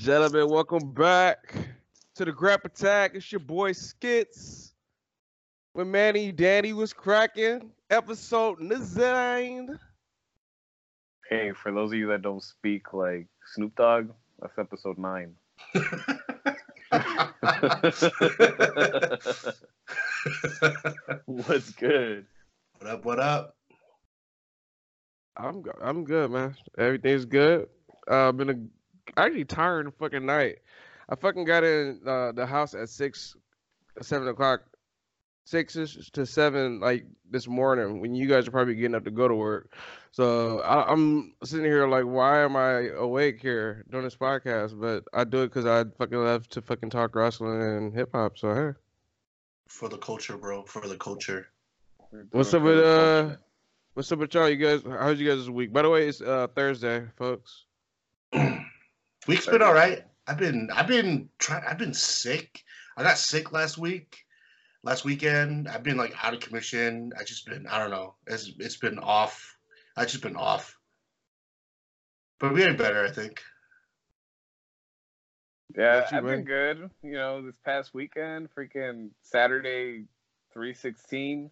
Ladies and gentlemen, welcome back to the Grap Attack. It's your boy Skits. When Manny Danny was cracking, episode nine. Hey, for those of you that don't speak like Snoop Dogg, that's episode nine. What's good? What up? What up? I'm go- I'm good, man. Everything's good. Uh, been a actually tired the fucking night. I fucking got in uh, the house at six, seven o'clock, six to seven like this morning when you guys are probably getting up to go to work. So I, I'm sitting here like, why am I awake here doing this podcast? But I do it because I fucking love to fucking talk wrestling and hip hop. So hey, For the culture, bro. For the culture. what's up with uh, what's up with y'all? You guys, how's you guys this week? By the way, it's uh Thursday, folks. Week's been all right. I've been I've been trying I've been sick. I got sick last week. Last weekend. I've been like out of commission. I just been I don't know. It's it's been off. I just been off. But we're getting better, I think. Yeah, What you I've been been? good. You know, this past weekend, freaking Saturday, three sixteen.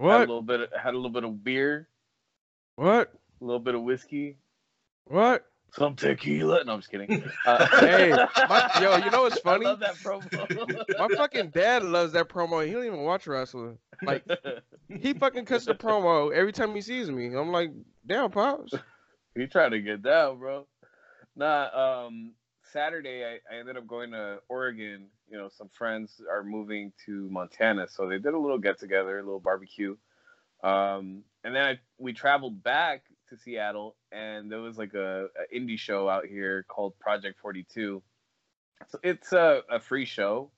Had a little bit. Of, had a little bit of beer, What? a little bit of whiskey, What? Some tequila. No, I'm just kidding. Uh, Hey, my- yo, you know what's funny? I love that promo. My fucking dad loves that promo. He don't even watch wrestling. Like he fucking cuts the promo every time he sees me. I'm like, damn, pops. He trying to get down, bro? Nah. Um, Saturday, I, I ended up going to Oregon. You know, some friends are moving to Montana, so they did a little get together, a little barbecue. Um, and then I, we traveled back to Seattle, and there was like a, a indie show out here called Project Forty Two. So it's a, a free show.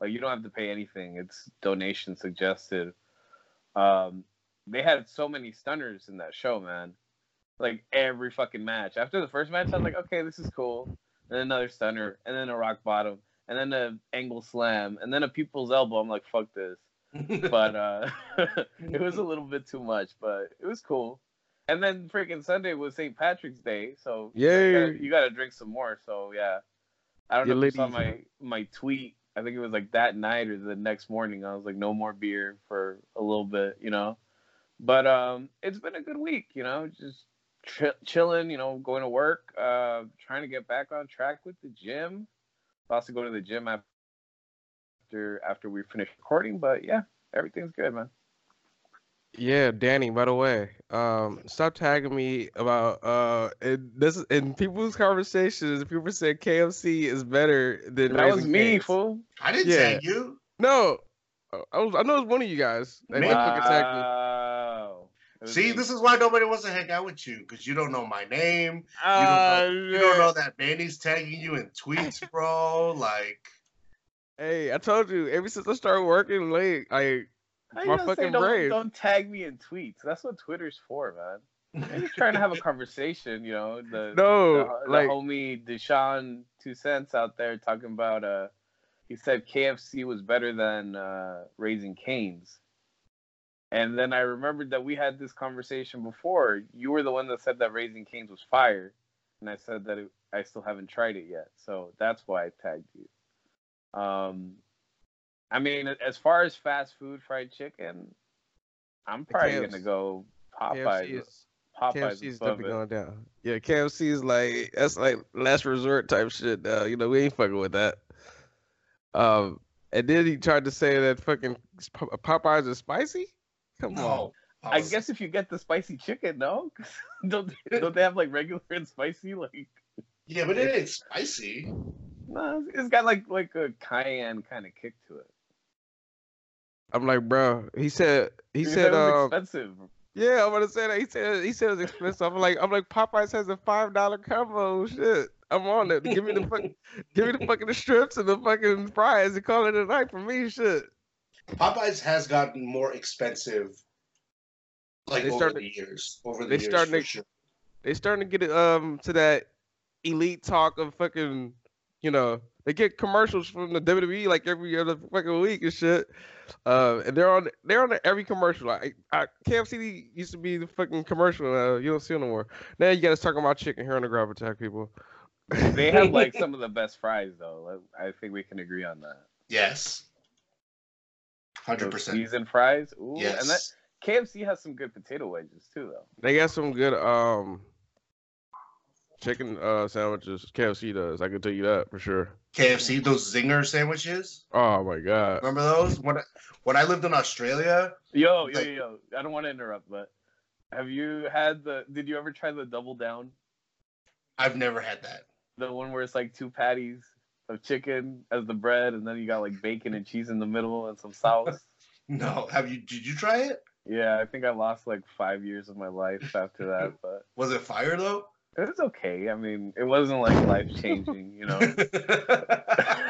Like you don't have to pay anything. It's donation suggested. Um, they had so many stunners in that show, man like every fucking match. After the first match, I was like, okay, this is cool. Then another stunner, and then a rock bottom, and then a angle slam, and then a people's elbow. I'm like, fuck this. But uh, it was a little bit too much, but it was cool. And then freaking Sunday was St. Patrick's Day, so yeah, you gotta drink some more. So yeah, I don't Yeah, know if you saw my my tweet. I think it was like that night or the next morning. I was like, no more beer for a little bit, you know. But um, it's been a good week, you know, just ch- chilling, you know, going to work, uh, trying to get back on track with the gym. About to go to the gym after after we finish recording, but yeah, everything's good, man. Yeah, Danny. By the way, um, stop tagging me about uh, in this in people's conversations. If people say KFC is better than That was Raising me, fool. I didn't Yeah. tag you. No, I was. I know it was one of you guys. That Me? did fucking tag me. Wow. See, me. this is why nobody wants to hang out with you because you don't know my name. Ah, You don't know that Manny's tagging you in tweets, bro. Like, Hey, I told you. Ever since I started working late, I my gonna say fucking don't. Don't tag me in tweets. That's what Twitter's for, man. I'm just trying to have a conversation, you know. The no the, the like homie Deshaun Two Cents out there talking about uh he said KFC was better than uh Raising Cane's. And then I remembered that we had this conversation before. You were the one that said that Raising Cane's was fire, and I said that it, I still haven't tried it yet. So that's why I tagged you. Um, I mean, as far as fast food fried chicken, I'm probably gonna go Popeyes. KFC is Popeyes KFC is is definitely it. going down. Yeah, KFC is like that's like last resort type shit. Now you know we ain't fucking with that. Um, and then he tried to say that fucking Popeyes is spicy. Come on. I guess if you get the spicy chicken, no, 'Cause don't they, don't they have like regular and spicy? Like, Yeah, but it ain't spicy. no, it's got like like a cayenne kind of kick to it. I'm like, bro. He said. He You said. it was Um, expensive. yeah, I'm gonna say that. He said. He said it's expensive. I'm like. I'm like. Popeyes has a five dollar combo. Shit. I'm on it. Give me the fuck. give me the fucking strips and the fucking fries and call it a night for me. Shit. Popeyes has gotten more expensive, like They over started- the years. Over the they years, starting for to- sure. they starting to get it um to that elite talk of fucking you know they get commercials from the WWE like every other fucking week and shit. Uh, and they're on they're on every commercial. Like I, KFC used to be the fucking commercial. Uh, you don't see it no more. Now you got to talk about chicken here on the Grap Attack, people. They have like some of the best fries though. I think we can agree on that. Yes. Hundred percent. Seasoned fries. Ooh, Yes. and that KFC has some good potato wedges too though. They got some good um chicken uh sandwiches. KFC does. I can tell you that for sure. KFC, those zinger sandwiches. Oh my god. Remember those? When I, when I lived in Australia, Yo, yo, Like- yo. I don't want to interrupt, but have you had the? Did you ever try the double down? I've never had that. The one where it's like two patties of chicken as the bread, and then you got like bacon and cheese in the middle and some sauce. No, have you? Did you try it? yeah, I think I lost like five years of my life after that, but Was it fire though? It was okay. I mean, it wasn't like life changing, you know.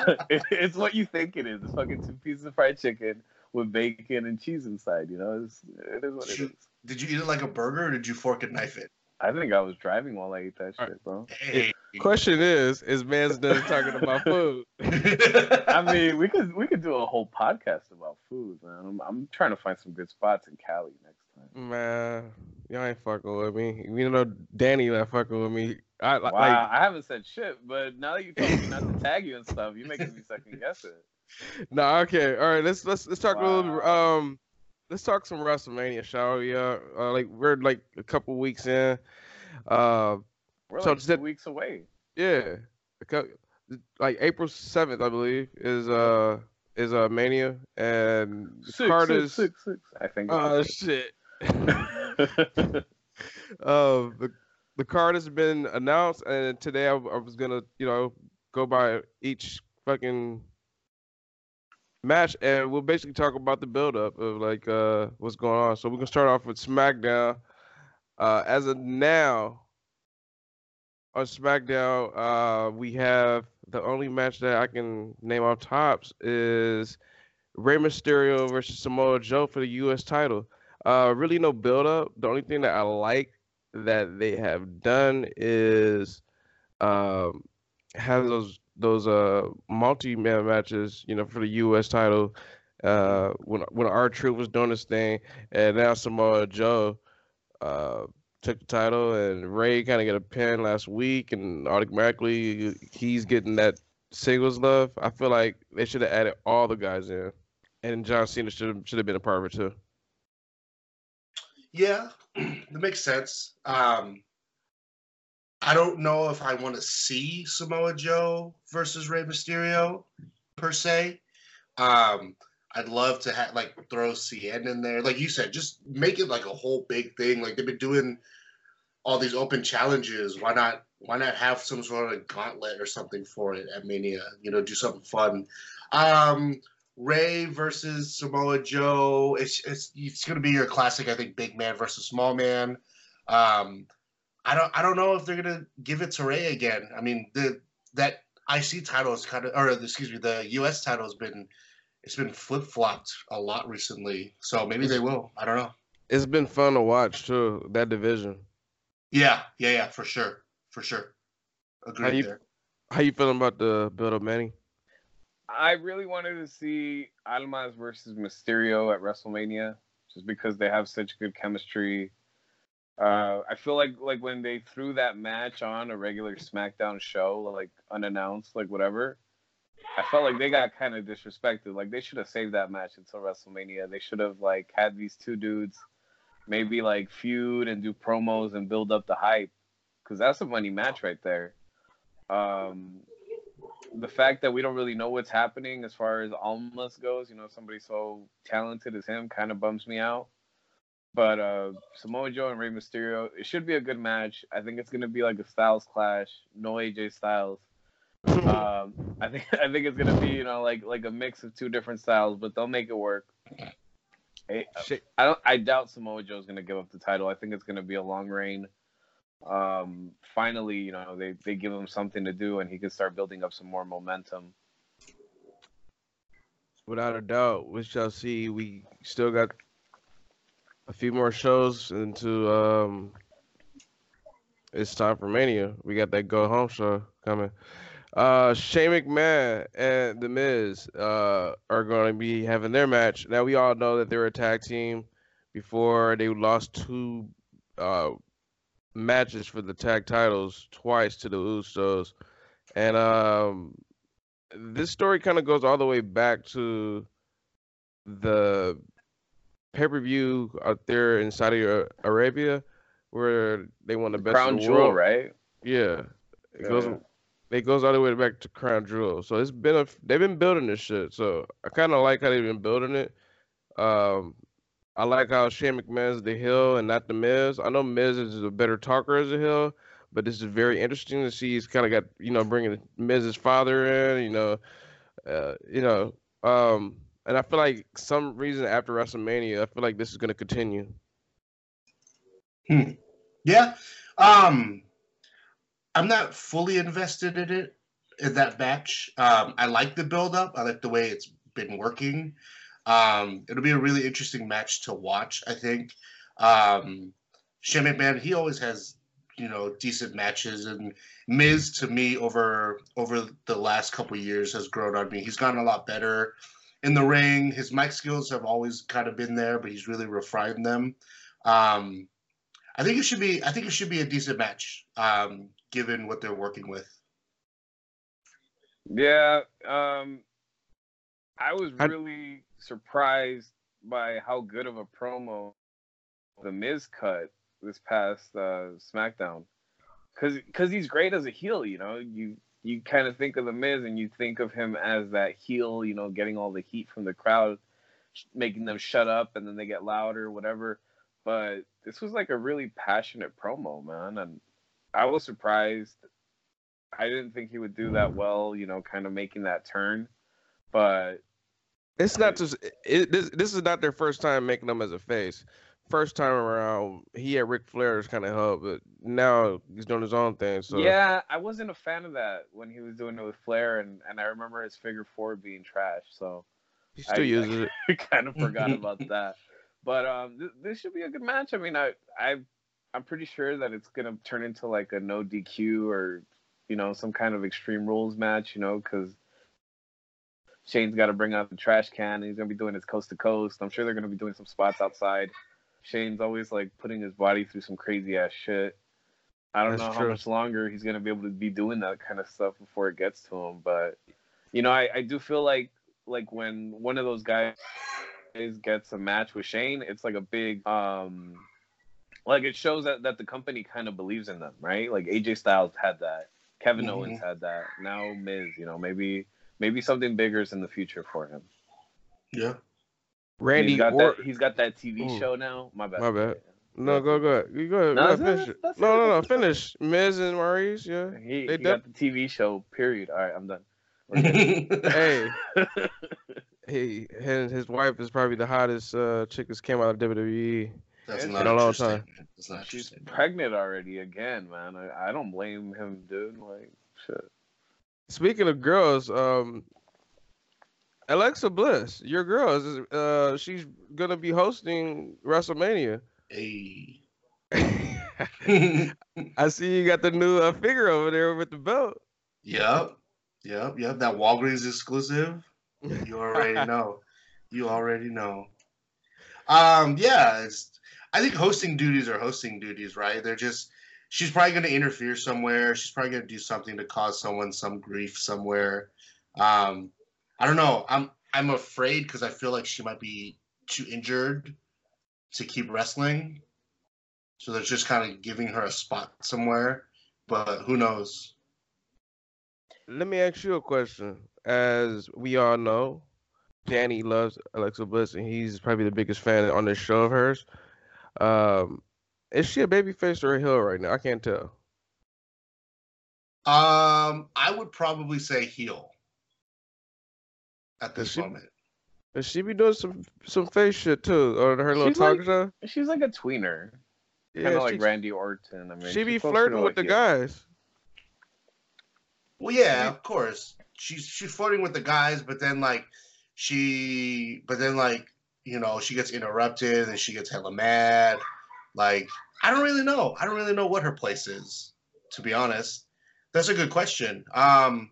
it, it's what you think it is. It's fucking two pieces of fried chicken with bacon and cheese inside. You know, it's, it is what it Shoot. is. did you eat it like a burger, or did you fork and knife it? I think I was driving while I ate that All shit, bro. Hey. Question is, is man's done talking about food? I mean, we could we could do a whole podcast about food, man. I'm, I'm trying to find some good spots in Cali next time. Man, y'all ain't fucking with me. You know Danny not fucking with me. I Wow, like I haven't said shit, but now that you told me not to tag you and stuff, you're making me second guess it. no, okay. All right, let's let's let's talk a little um let's talk some WrestleMania, shall we? Uh, uh like we're like a couple weeks in. Uh We're So like two that- weeks away. yeah. Like April seventh, I believe, is uh is uh Mania and Six, card six, six, six. I think. oh shit. uh, the the card has been announced, and today I, I was gonna, you know, go by each fucking match, and we'll basically talk about the buildup of like uh what's going on. So we're gonna start off with SmackDown. Uh, as of now, on SmackDown, uh, we have the only match that I can name off tops is Rey Mysterio versus Samoa Joe for the U.S. title. Uh, really no build up. The only thing that I like that they have done is um, have those those uh multi man matches, you know, for the U.S. title. Uh, when when R-Truth was doing this thing, and now Samoa Joe uh took the title, and Rey kind of got a pin last week, and automatically he's getting that singles love. I feel like they should have added all the guys in, and John Cena should should have been a part of it too. Yeah, that makes sense. Um, I don't know if I want to see Samoa Joe versus Rey Mysterio per se. Um, I'd love to have like throw Cena in there, like you said, just make it like a whole big thing. Like they've been doing all these open challenges. Why not? Why not have some sort of gauntlet or something for it at Mania? You know, do something fun. Um, Rey versus Samoa Joe. It's it's it's gonna be your classic, I think, big man versus small man. Um, I don't I don't know if they're gonna give it to Rey again. I mean, the that IC title is kind of, or excuse me, the US title has been it's been flip flopped a lot recently. So maybe they will. I don't know. It's been fun to watch too. That division. Yeah, yeah, yeah, for sure, for sure. Agreed you- there. How you feeling about the build up, Manny? I really wanted to see Almas versus Mysterio at WrestleMania, just because they have such good chemistry. Uh, I feel like like when they threw that match on a regular SmackDown show, like unannounced, like whatever, I felt like they got kind of disrespected. Like they should have saved that match until WrestleMania. They should have like had these two dudes maybe like feud and do promos and build up the hype, because that's a money match right there. Um, the fact that we don't really know what's happening as far as Almas goes, you know, somebody so talented as him kind of bums me out. But uh, Samoa Joe and Rey Mysterio, it should be a good match. I think it's gonna be like a Styles clash, no AJ Styles. Um, I think I think it's gonna be you know like like a mix of two different styles, but they'll make it work. I, I don't. I doubt Samoa Joe's gonna give up the title. I think it's gonna be a long reign. Um, finally, you know, they they give him something to do, and he can start building up some more momentum. Without a doubt, we shall see. We still got a few more shows into um it's time for Mania. We got that go home show coming. Uh Shane McMahon and The Miz uh are gonna be having their match. Now we all know that they were a tag team before they lost two uh matches for the tag titles twice to the Usos, and um, this story kind of goes all the way back to the pay per view out there in Saudi Arabia where they won the best Crown the Jewel, world. right? Yeah, it Yeah. goes. It goes all the way back to Crown Jewel. So it's been a. They've been building this shit. So I kind of like how they've been building it. Um, I like how Shane McMahon's the heel and not the Miz. I know Miz is a better talker as a heel, but this is very interesting to see. He's kind of got you know bringing Miz's father in. You know, uh, you know, um, and I feel like some reason after WrestleMania, I feel like this is going to continue. Hmm. Yeah. Um I'm not fully invested in it in that match. Um I like the build up. I like the way it's been working. Um it'll be a really interesting match to watch, I think. Um Shane McMahon, he always has, you know, decent matches and Miz to me over over the last couple years has grown on me. He's gotten a lot better in the ring. His mic skills have always kind of been there, but he's really refined them. Um I think it should be. I think it should be a decent match, um, given what they're working with. Yeah, um, I was I- really surprised by how good of a promo the Miz cut this past uh, SmackDown, because because he's great as a heel. You know, you you kind of think of the Miz and you think of him as that heel. You know, getting all the heat from the crowd, making them shut up, and then they get louder, whatever. But this was like a really passionate promo, man, and I was surprised. I didn't think he would do that well, you know, kind of making that turn. But It's not just it, this. This is not their first time making them as a face. First time around, he had Ric Flair's kind of help, but now he's doing his own thing. So yeah, I wasn't a fan of that when he was doing it with Flair, and, and I remember his figure four being trash. So he still I- uses it. I kind of forgot about that. But um, th- this should be a good match. I mean, I I I'm pretty sure that it's gonna turn into like a no DQ or you know some kind of Extreme Rules match. You know, because Shane's got to bring out the trash can. And he's gonna be doing his coast to coast. I'm sure they're gonna be doing some spots outside. Shane's always like putting his body through some crazy ass shit. I don't That's know how much longer he's gonna be able to be doing that kind of stuff before it gets to him. But you know, I, I do feel like like when one of those guys gets a match with Shane, it's like a big um like it shows that, that the company kind of believes in them, right? Like AJ Styles had that. Kevin Mhm. Owens had that. Now Miz, you know, maybe maybe something bigger is in the future for him. Yeah. Randy he's got or that he's got that TV Ooh. show now. My bad. My bad. no, go go ahead. You go ahead. No, No, finish it. it, No, no, no. Finish. Miz and Maryse. Yeah. He, They he got the TV show, period. All right, I'm done. We're. Hey, he his, his wife is probably the hottest uh, chick that's came out of WWE. That's In not a a long time. That's not She's pregnant already again, man. I, I don't blame him, dude. Like shit. Speaking of girls, um, Alexa Bliss, your girl, is uh, she's gonna be hosting WrestleMania. Hey. I see you got the new uh, figure over there with the belt. yep. Yep. Yep. That Walgreens exclusive. You already know. You already know. Um, yeah, it's I think hosting duties are hosting duties, right? They're just she's probably gonna interfere somewhere. She's probably gonna do something to cause someone some grief somewhere. Um, I don't know. I'm I'm afraid because I feel like she might be too injured to keep wrestling. So they're just kind of giving her a spot somewhere. But who knows? Let me ask you a question. As we all know, Danny loves Alexa Bliss, and he's probably the biggest fan on this show of hers. Um, is she a babyface or a heel right now? I can't tell. Um, I would probably say heel at this she- moment. Does she be doing some some face shit too, or her little She's talk like- show? She's like a tweener, kind of like Randy Orton. I mean, she be flirting with a the heel. guys. Well, yeah, of course. She's she's flirting with the guys, but then like she, but then like you know she gets interrupted and she gets hella mad. Like I don't really know. I don't really know what her place is, to be honest. That's a good question. Um,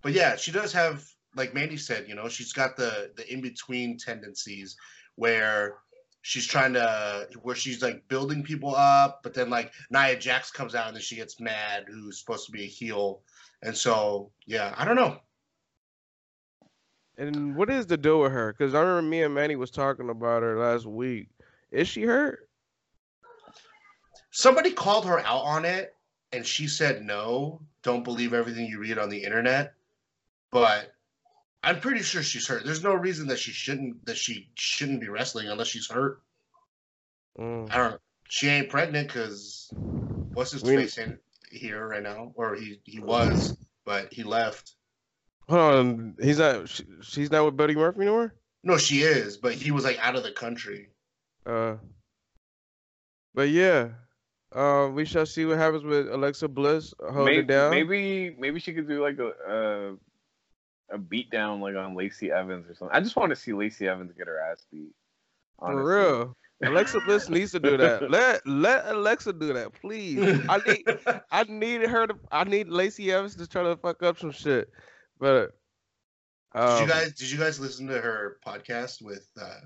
but yeah, she does have, like Manny said, you know, she's got the the in between tendencies where she's trying to where she's like building people up, but then like Nia Jax comes out and then she gets mad, who's supposed to be a heel, and so yeah, I don't know. And what is the deal with her? Because I remember me and Manny was talking about her last week. Is she hurt? Somebody called her out on it, and she said no. Don't believe everything you read on the internet. But I'm pretty sure she's hurt. There's no reason that she shouldn't that she shouldn't be wrestling unless she's hurt. Mm. I don't. She ain't pregnant because what's his We- face in here right now, or he he was, but he left. Hold on, he's not. She, she's not with Buddy Murphy anymore. No, she is, but he was like out of the country. Uh, but yeah, uh, we shall see what happens with Alexa Bliss holding maybe, it down. maybe maybe she could do like a a, a beat down like on Lacey Evans or something. I just want to see Lacey Evans get her ass beat. honestly. For real, Alexa Bliss needs to do that. Let let Alexa do that, please. I need I needed her to. I need Lacey Evans to try to fuck up some shit. But did um, you guys did you guys listen to her podcast with uh,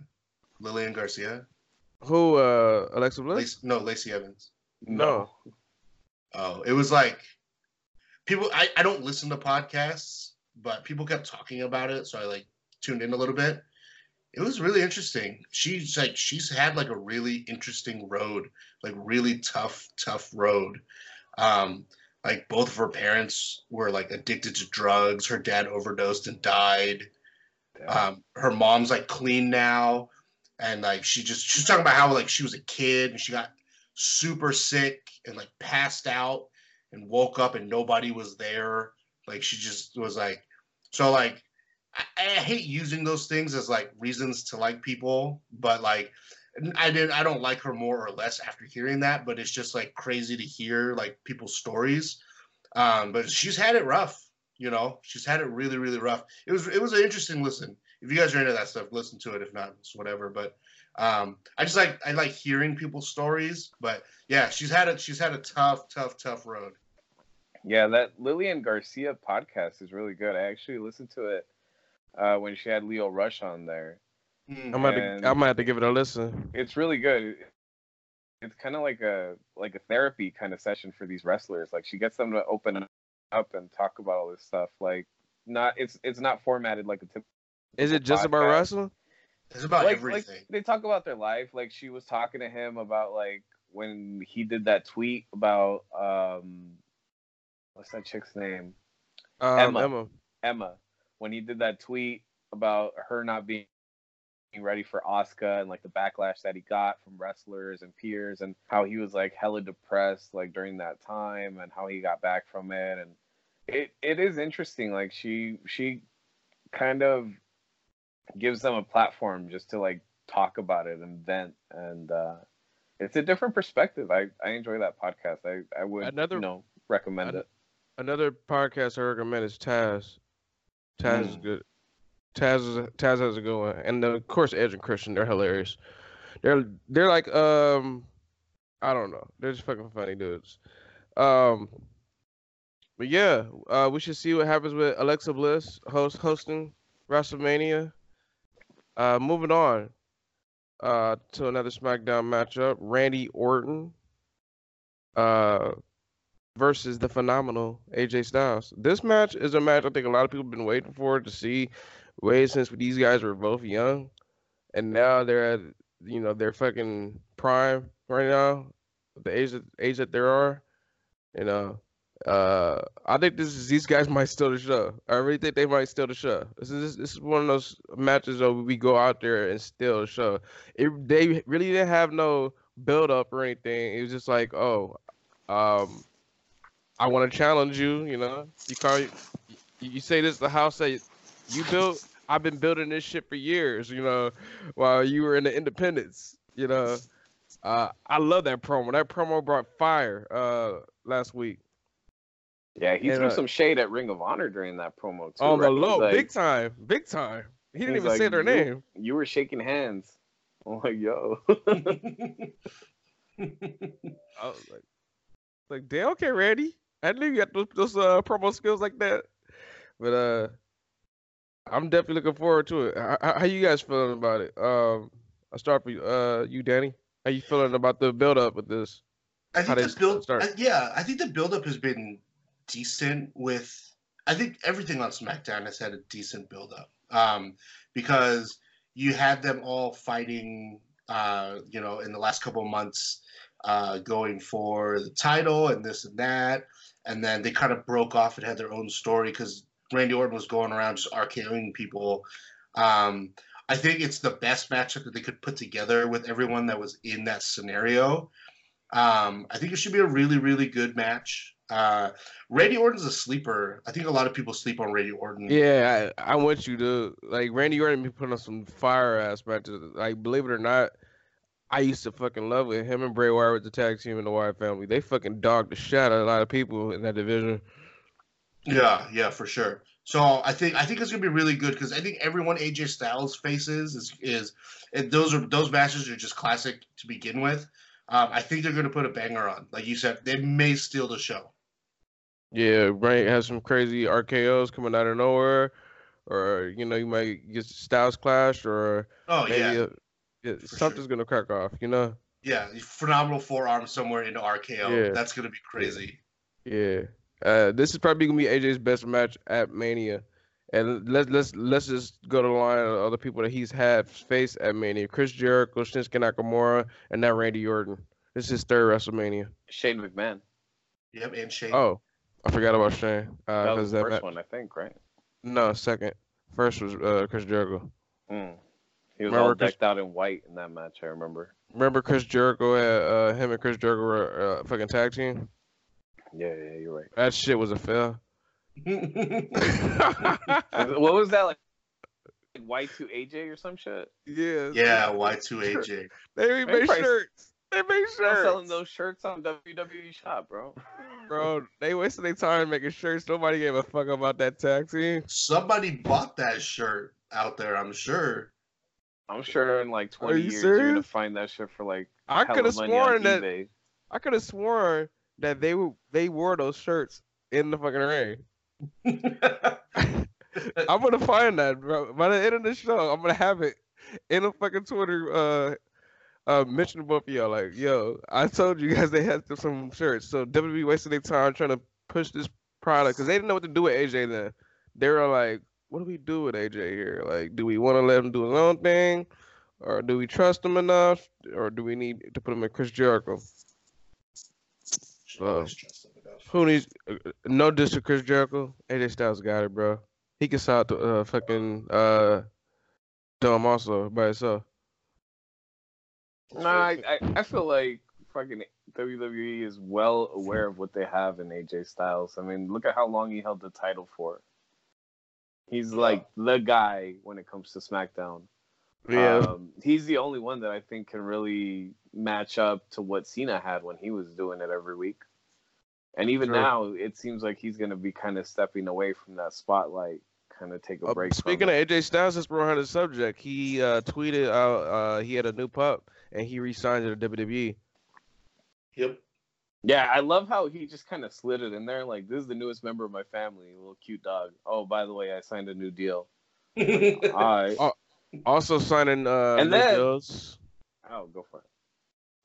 Lillian Garcia? who uh Alexa Bliss? Lace, no, Lacey Evans. No. Oh, it was like people. I, I don't listen to podcasts, but people kept talking about it, so I like tuned in a little bit. It was really interesting. She's like she's had like a really interesting road, like really tough, tough road. Um, like both of her parents were like addicted to drugs. Her dad overdosed and died. Um, her mom's like clean now, and like she just she's talking about how like she was a kid and she got super sick and like passed out and woke up and nobody was there. Like she just was like, so like I, I hate using those things as like reasons to like people, but like I didn't. I don't like her more or less after hearing that, but it's just like crazy to hear like people's stories. Um, but she's had it rough, you know. She's had it really, really rough. It was it was an interesting listen. If you guys are into that stuff, listen to it. If not, it's whatever. But um, I just like I like hearing people's stories. But yeah, she's had it. She's had a tough, tough, tough road. Yeah, that Lillian Garcia podcast is really good. I actually listened to it uh, when she had Lio Rush on there. Mm. I'm about And- to. I might have to give it a listen. It's really good. It's kind of like a like a therapy kind of session for these wrestlers. Like she gets them to open up and talk about all this stuff. Like not it's it's not formatted like a typical. Is it just about wrestling? It's about like, everything. Like, they talk about their life. Like she was talking to him about like when he did that tweet about um what's that chick's name? Um, Emma. Emma. Emma. When he did that tweet about her not being ready for Asuka and like the backlash that he got from wrestlers and peers and how he was like hella depressed like during that time and how he got back from it and it it is interesting like she she kind of gives them a platform just to like talk about it and vent and uh it's a different perspective. I, I enjoy that podcast. I, I would Another- you know recommend An- it. Another podcast I recommend is Taz. Taz is Mm. good. Taz is Taz has a good one, and then, of course Edge and Christian. They're hilarious. They're they're like um, I don't know. They're just fucking funny dudes. Um, but yeah, uh, we should see what happens with Alexa Bliss host hosting WrestleMania. Uh, moving on. Uh, to another SmackDown matchup: Randy Orton. Uh, versus the phenomenal AJ Styles. This match is a match I think a lot of people have been waiting for to see way since these guys were both young. And now they're at you know, their fucking prime right now, the age that age that there are. You know. Uh I think this is these guys might steal the show. I really think they might steal the show. This is this is one of those matches where we go out there and steal the show. It they really didn't have no build up or anything. It was just like, oh, um, I want to challenge you. You know, you call you, you say this is the house that you built. I've been building this shit for years. You know, while you were in the Independence. You know, uh, I love that promo. That promo brought fire uh, last week Yeah, he And, threw uh, some shade at Ring of Honor during that promo too. on the right? He's low, like- big time, big time. He didn't he's even say their "You- name. You were shaking hands. I'm like, yo. I was like, like damn, okay, Randy. I knew you had those, those uh, promo skills like that. But uh, I'm definitely looking forward to it. How, how you guys feeling about it? Um, I'll start for you, uh, you, Danny. How you feeling about the build up with this? I How think they the build, start? I- yeah, I think the buildup has been decent. With I think everything on SmackDown has had a decent buildup um, because you had them all fighting, uh, you know, in the last couple of months, uh, going for the title and this and that, and then they kind of broke off and had their own story because Randy Orton was going around just RKOing people. Um, I think it's the best matchup that they could put together with everyone that was in that scenario. Um, I think it should be a really, really good match. Uh, Randy Orton's a sleeper. I think a lot of people sleep on Randy Orton. Yeah, I, I want you to like Randy Orton be putting on some fire ass matches. Like, believe it or not, I used to fucking love it. Him and Bray Wyatt with the tag team in the Wyatt family. They fucking dogged the shit out of a lot of people in that division. Yeah, yeah, for sure. So I think I think it's gonna be really good because I think everyone AJ Styles faces is is and those are those matches are just classic to begin with. Um, I think they're gonna put a banger on. Like you said, they may steal the show. Yeah, Bray has some crazy RKO's coming out of nowhere, or you know, you might get Styles clash, or Oh maybe yeah, a- yeah, something's gonna crack off. You know? yeah, phenomenal forearm somewhere into RKO. Yeah. That's gonna be crazy. Yeah. Uh, this is probably gonna be AJ's best match at Mania, and let's let's let's just go to the line of other people that he's had faced at Mania: Chris Jericho, Shinsuke Nakamura, and now Randy Orton. This is his third WrestleMania. Shane McMahon. Yep, and Shane. Oh, I forgot about Shane. Uh, That 'cause was the that first ma- one, I think, right? No, second. First was uh, Chris Jericho. Mm. He was Remember all Chris- out in white in that match. I remember. Remember Chris Jericho had uh, him and Chris Jericho were uh, fucking tag team. Yeah, yeah, you're right. That shit was a fail. what was that like? Y two AJ or some shit? yeah. yeah, Y2AJ. They They made shirts. They made Still shirts. selling those shirts on WWE Shop, bro. Bro, they wasted their time making shirts. Nobody gave a fuck about that taxi. Somebody bought that shirt out there, I'm sure. I'm sure in like 20 you years you're gonna find that shit for like I could have sworn that eBay. I could have sworn that they were they wore those shirts in the fucking ring. I'm gonna find that, bro. By the end of the show, I'm gonna have it in a fucking Twitter uh uh mention both of y'all like, yo, I told you guys they had some shirts. So WWE wasted their time trying to push this product because they didn't know what to do with AJ then. They were like, what do we do with AJ here? Like, do we want to let him do his own thing? Or do we trust him enough? Or do we need to put him in Chris Jericho? Should always trust them enough. Who needs uh, uh, no diss to Chris Jericho? AJ Styles got it, bro. He can sell out the uh, fucking uh Dom also by himself. Nah, I, I, feel like fucking WWE is well aware of what they have in AJ Styles. I mean, look at how long he held the title for. He's like the guy when it comes to SmackDown. Yeah, Um, he's the only one that I think can really match up to what Cena had when he was doing it every week. And even True. now, it seems like he's going to be kind of stepping away from that spotlight, kind of take a Uh, break. speaking of. AJ Styles, since we're on the subject, he uh, tweeted out uh, he had a new pup and he re-signed to the WWE. Yep. yeah, I love how he just kind of slid it in there. Like, this is the newest member of my family, a little cute dog. Oh, by the way, I signed a new deal. All right. Oh. Also signing uh, And new then- deals. Oh, go for it.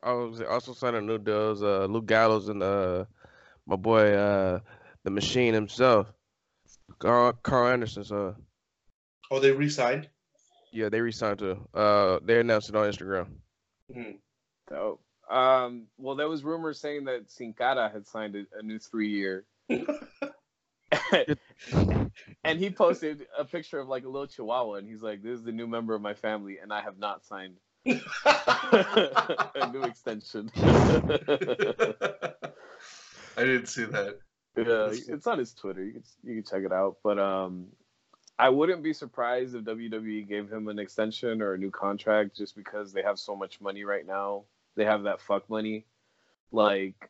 I was also signing new deals. Uh, Luke Gallows and uh, my boy uh, the Machine himself, Karl, Karl Anderson. So oh, they re-signed. yeah, they re-signed to. Uh, they announced it on Instagram. Mhm. Dope. Um, well, there was rumors saying that Sin Cara had signed a, a new three-year, and he posted a picture of like a little Chihuahua, and he's like, "This is the new member of my family, and I have not signed a new extension." I didn't see that. yeah, it's on his Twitter. You can you can check it out. But um, I wouldn't be surprised if WWE gave him an extension or a new contract just because they have so much money right now. They have that fuck money. Like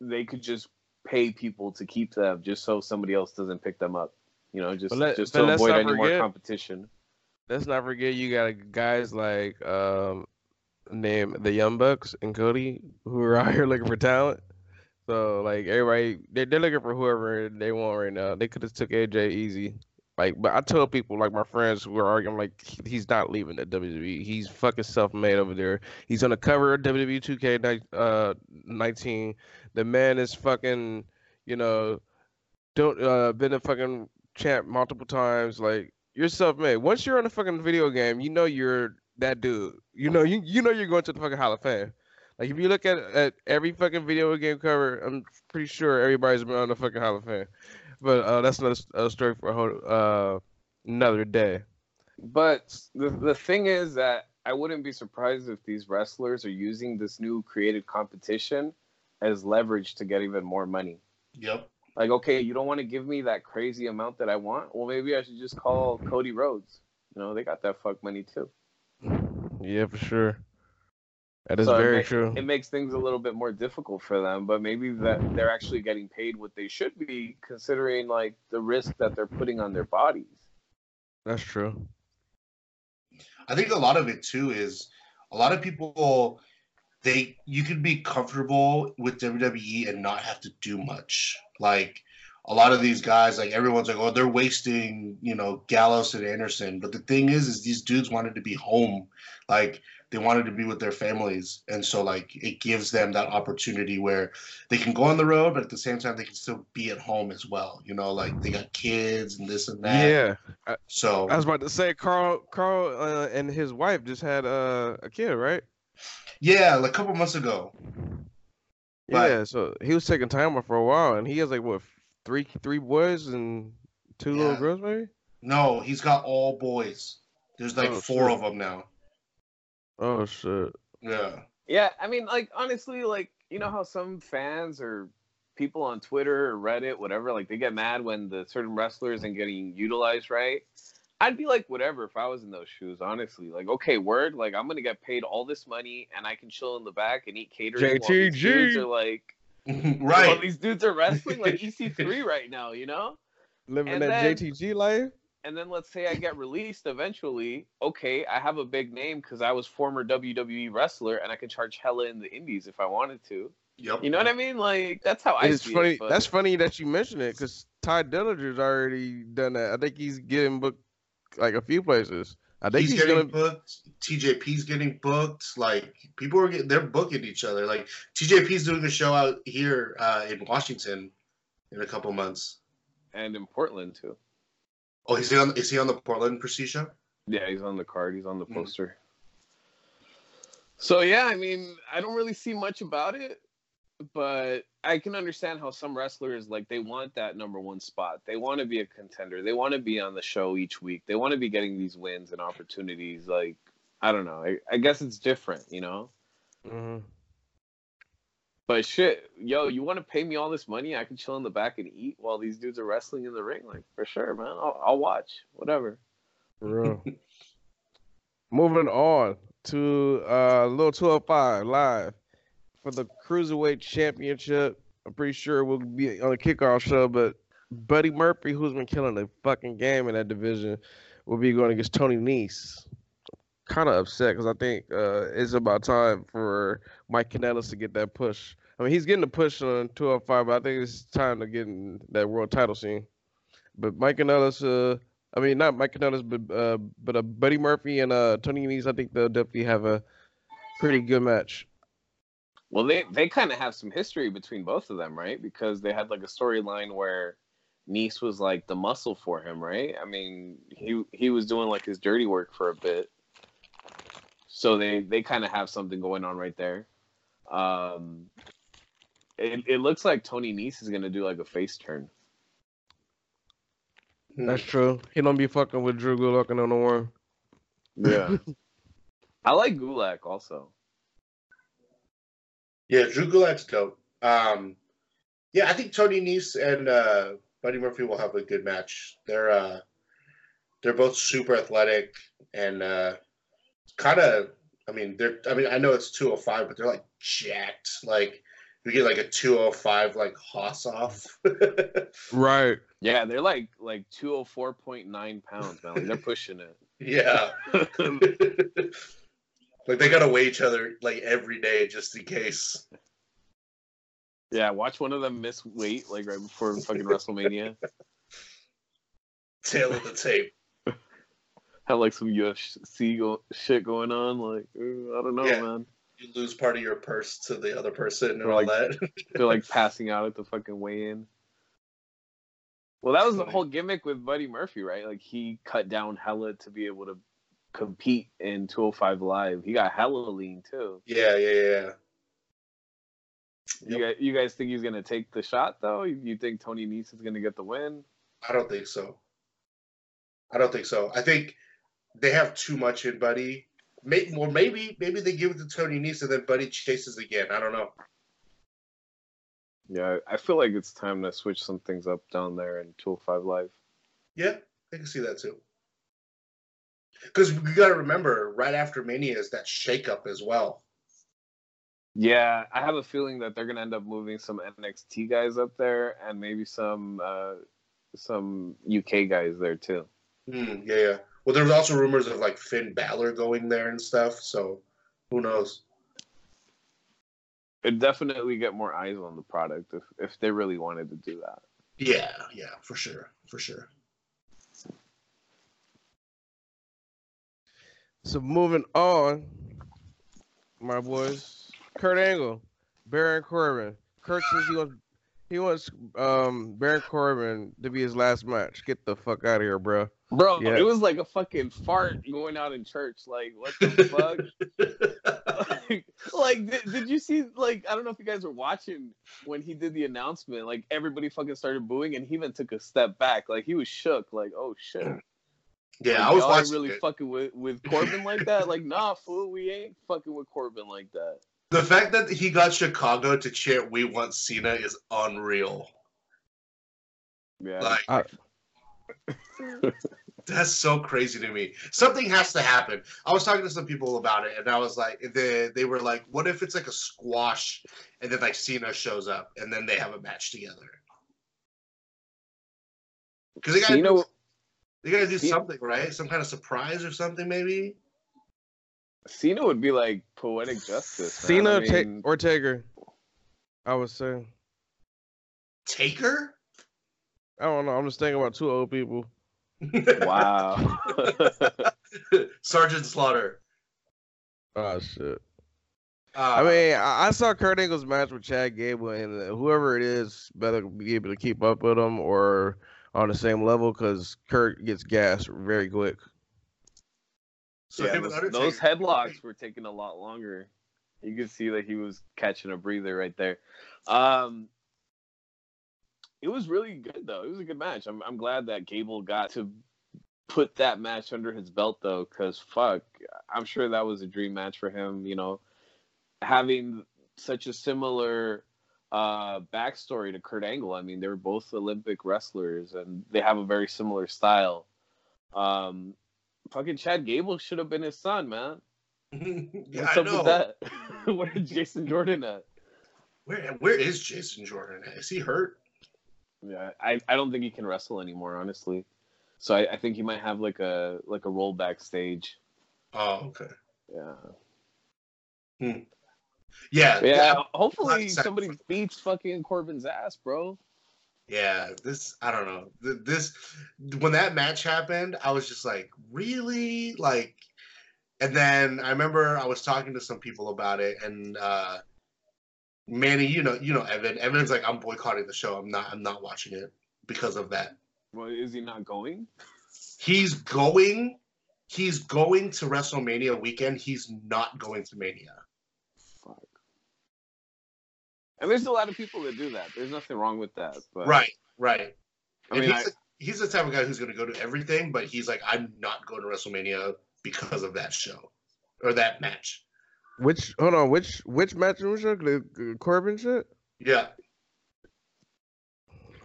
they could just pay people to keep them just so somebody else doesn't pick them up. You know, just let- just to avoid any more competition. Let's not forget you got guys like um, name the Young Bucks and Cody who are out here looking for talent. So like everybody, they they're looking for whoever they want right now. They could have took AJ easy Like, but I tell people, like my friends who are arguing, like he's not leaving the WWE. He's fucking self-made over there. He's on the cover of WWE 2K ni- uh, 19. The man is fucking, you know, don't uh been a fucking champ multiple times. Like you're self-made. Once you're on a fucking video game, you know you're that dude. You know you you know you're going to the fucking Hall of Fame. Like if you look at at every fucking video game cover, I'm pretty sure everybody's been on the fucking Hall of Fame. But uh, that's another, another story for a whole uh, another day. But the the thing is that I wouldn't be surprised if these wrestlers are using this new created competition as leverage to get even more money. Yep. Like, okay, you don't want to give me that crazy amount that I want. Well, maybe I should just call Cody Rhodes. You know, they got that fuck money too. Yeah, for sure. That is So it very ma- true. It makes things a little bit more difficult for them, but maybe that they're actually getting paid what they should be, considering like the risk that they're putting on their bodies. That's true. I think a lot of it too is a lot of people they you could be comfortable with WWE and not have to do much. Like a lot of these guys, like everyone's like, oh, they're wasting, you know, Gallows and Anderson. But the thing is, is these dudes wanted to be home, like they wanted to be with their families, and so like it gives them that opportunity where they can go on the road, but at the same time they can still be at home as well. You know, like they got kids and this and that. Yeah, So I was about to say Karl. Karl uh, and his wife just had uh, a kid, right? yeah, like a couple months ago. But- yeah, so he was taking time off for a while, and he has like what three three boys and two little girls, maybe. No, he's got all boys. There's like Oh, four shit. of them now. Oh shit. Yeah. Yeah, I mean, like honestly, like you know how some fans or people on Twitter or Reddit, whatever, like they get mad when the certain wrestler isn't getting utilized right. I'd be like, whatever, if I was in those shoes, honestly. Like, okay, word, like I'm gonna get paid all this money and I can chill in the back and eat catering. while these JTG. dudes are like, while right. these dudes are wrestling like EC3 right now, you know. Living And that then- JTG life. And then let's say I get released eventually. Okay, I have a big name because I was former WWE wrestler, and I can charge hella in the indies if I wanted to. Yep. You know what I mean? Like that's how I It's funny. it. but- That's funny that you mention it because Tye Dillinger's already done that. I think he's getting booked like a few places. I think he's, he's, getting gonna. booked. TJP's getting booked. Like people are getting, they're booking each other. Like TJP's doing a show out here uh, in Washington in a couple months. and in Portland too. Oh, is he on? Is he on the Portland Prestige show? Yeah, he's on the card. He's on the Mm. poster. So yeah, I mean, I don't really see much about it, but I can understand how some wrestlers like they want that number one spot. They want to be a contender. They want to be on the show each week. They want to be getting these wins and opportunities. Like I don't know. I, I guess it's different, you know. Mhm. But shit, yo, you want to pay me all this money? I can chill in the back and eat while these dudes are wrestling in the ring. Like for sure, man. I'll, I'll watch whatever. Real. Moving on to uh little 205 live for the cruiserweight championship. I'm pretty sure we'll be on the kickoff show, but Buddy Murphy, who's been killing the fucking game in that division, will be going against Tony Nese. Kind of upset because I think uh, it's about time for Mike Kanellis to get that push. I mean, he's getting the push on 205, but I think it's time to get in that world title scene. But Mike Kanellis, uh, I mean, not Mike Kanellis, but uh, but uh, Buddy Murphy and uh, Tony Nese, I think they'll definitely have a pretty good match. Well, they they kind of have some history between both of them, right? Because they had like a storyline where Nese was like the muscle for him, right? I mean, he he was doing like his dirty work for a bit, so they they kind of have something going on right there. Um, it it looks like Tony Nese is gonna do like a face turn. That's true. He don't be fucking with Drew Gulak and no one. Yeah, I like Gulak also. Yeah, Drew Gulak's dope. Um, yeah, I think Tony Nese and uh, Buddy Murphy will have a good match. They're uh, they're both super athletic and uh, kind of. I mean, they're. I mean, I know it's two hundred five, but they're like jacked. Like you get like a two hundred five like Hoss off. Right. Yeah, they're like like two hundred four point nine pounds, man. Like, they're pushing it. yeah. like they gotta weigh each other like every day just in case. Yeah, watch one of them miss weight like right before fucking WrestleMania. Tail of the tape. Have like some UFC go- shit going on. Like uh, I don't know, Yeah. man. You lose part of your purse to the other person and Or all like- that. They're like passing out at the fucking weigh-in. Well, that was the whole gimmick with Buddy Murphy, right? Like he cut down hella to be able to compete in 205 Live. He got hella lean too. yeah, yeah, yeah. You guys, you guys think he's gonna take the shot though? You you think Tony Nese is gonna get the win? I don't think so. I don't think so. I think they have too much in Buddy. Maybe, well, maybe maybe they give it to Tony Nese and then Buddy chases again. I don't know. Yeah, I feel like it's time to switch some things up down there in 205 Live. Yeah, I can see that too. Because we got to remember, right after Mania is that shakeup as well. Yeah, I have a feeling that they're gonna end up moving some NXT guys up there and maybe some uh, some UK guys there too. Hmm, yeah, yeah. Well, there was also rumors of like Finn Balor going there and stuff. So who knows? It'd definitely get more eyes on the product if if they really wanted to do that. Yeah, yeah, for sure, for sure. So moving on, my boys, Kurt Angle, Baron Corbin. Kurt says he wants he wants um Baron Corbin to be his last match. Get the fuck out of here, bro. Bro, Yeah. it was like a fucking fart going out in church. Like, what the fuck? like, like did, did you see? Like, I don't know if you guys were watching when he did the announcement. Like, everybody fucking started booing, and he even took a step back. Like, he was shook. Like, oh shit. yeah, Like, I was y'all watching really it. fucking with with Corbin like that. Like, nah, fool, we ain't fucking with Corbin like that. The fact that he got Chicago to chant "We want Cena" is unreal. Yeah. Like I- that's so crazy to me. Something has to happen. I was talking to some people about it, and I was like, they they were like, "What if it's like a squash, and then like Cena shows up, and then they have a match together?" Because they got to do, they gotta do Cena- something, right? Some kind of surprise or something, maybe. Cena would be like poetic justice. man. Cena I Ta- mean, or Taker. I would say. Taker. I don't know. I'm just thinking about two old people. wow. Sergeant Slaughter. Oh shit. Uh, I mean, I, I saw Kurt Angle's match with Chad Gable, and uh, whoever it is better be able to keep up with him or on the same level because Kurt gets gassed very quick. so yeah, those, those headlocks were taking a lot longer. You could see that he was catching a breather right there. Um, it was really good though. It was a good match. I'm I'm glad that Gable got to put that match under his belt though, because fuck, I'm sure that was a dream match for him. You know, having such a similar uh backstory to Kurt Angle. I mean, they were both Olympic wrestlers and they have a very similar style. Um, fucking Chad Gable should have been his son, man. yeah, What's I up know. with that? Where's Jason Jordan at? Where where is Jason Jordan? Is he hurt? Yeah, I, I don't think he can wrestle anymore, honestly. So I, I think he might have like a like a role backstage. Oh, okay. Yeah. Yeah, Yeah. yeah, hopefully somebody beats fucking Corbin's ass, bro. yeah. This I don't know. This when that match happened, I was just like, really, like. And then I remember I was talking to some people about it, and uh Manny, you know, you know, Evan. Evan's like, I'm boycotting the show. I'm not. I'm not watching it because of that. Well, is he not going? He's going. He's going to WrestleMania weekend. He's not going to Mania. Fuck. And there's a lot of people that do that. There's nothing wrong with that. But Right. Right. I And mean, he's, I, he's the type of guy who's going to go to everything, but he's like, I'm not going to WrestleMania because of that show or that match. Which hold on, which which match was it? The the Corbin shit? Yeah.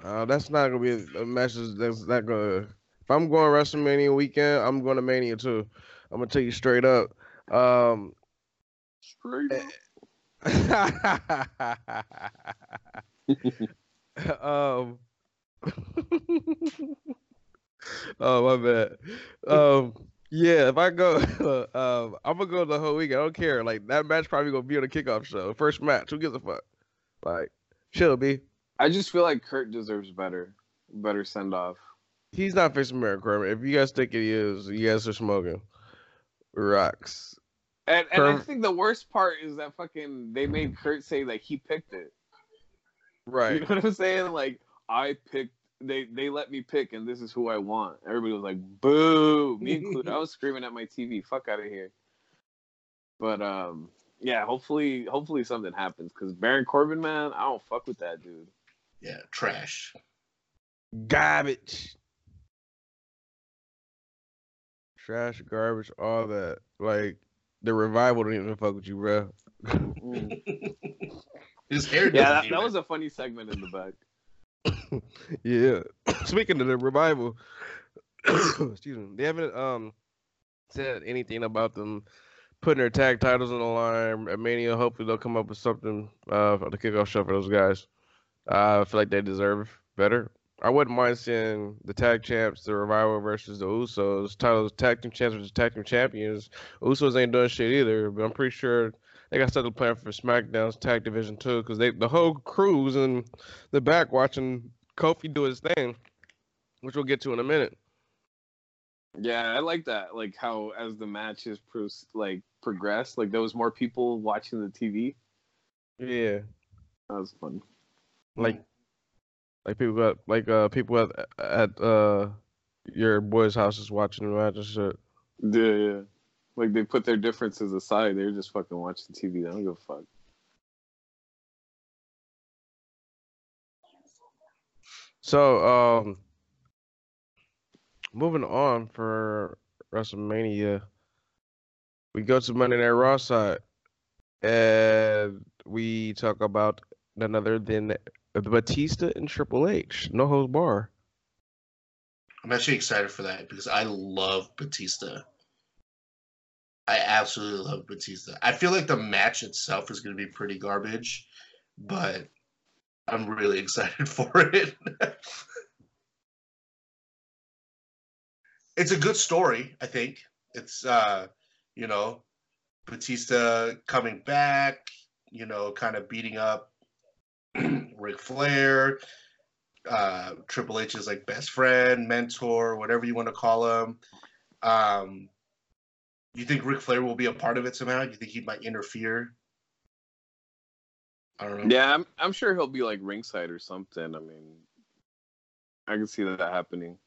Uh, that's not gonna be a, a match. That's that's not gonna. If I'm going WrestleMania weekend, I'm going to Mania too. I'm gonna tell you straight up. Um, straight up. um, oh my bad. Um, yeah, if I go, um, I'm gonna go the whole week. I don't care. Like that match probably gonna be on the kickoff show. First match. Who gives a fuck? Like, chill, be. I just feel like Kurt deserves better, better send off. He's not facing Baron Corbin. If you guys think he is, you guys are smoking rocks. And, and I think the worst part is that fucking they made Kurt say like he picked it. Right. You know what I'm saying? Like I picked. They they let me pick, and this is who I want. Everybody was like, "Boo!" Me included. I was screaming at my TV. Fuck out of here. But um, yeah. Hopefully, hopefully something happens because Baron Corbin, man, I don't fuck with that dude. Yeah, trash. Garbage. Trash, garbage, all that. Like the revival didn't even fuck with you, bro. Mm. His hair. Yeah, that, that was a funny segment in the back. Yeah. Speaking of the revival, excuse me, they haven't um said anything about them putting their tag titles on the line at Mania. Hopefully they'll come up with something uh for the kickoff show for those guys. Uh, I feel like they deserve better. I wouldn't mind seeing the tag champs, the revival versus the Usos. Titles tag team champs versus tag team champions. Usos ain't doing shit either, but I'm pretty sure they got something planned for SmackDown's tag division too, because they the whole crew's in the back watching Kofi do his thing, which we'll get to in a minute. Yeah, I like that. Like how as the matches pro- like progressed, like there was more people watching the TV. Yeah, That was fun. like like people got like uh people at at uh your boys' houses watching the match and shit. Yeah, yeah. Like they put their differences aside. They're just fucking watching TV. They don't give a fuck. So um, moving on for WrestleMania, we go to Monday Night Raw side, and we talk about none other than Batista and Triple H. No holds bar. I'm actually excited for that because I love Batista. I absolutely love Batista. I feel like the match itself is going to be pretty garbage, but I'm really excited for it. it's a good story, I think. It's uh, you know, Batista coming back, you know, kind of beating up Ric Flair, uh, Triple H's like best friend, mentor, whatever you want to call him. Um, you think Ric Flair will be a part of it somehow? Do you think he might interfere? I don't know. Yeah, I'm I'm sure he'll be like ringside or something. I mean, I can see that happening.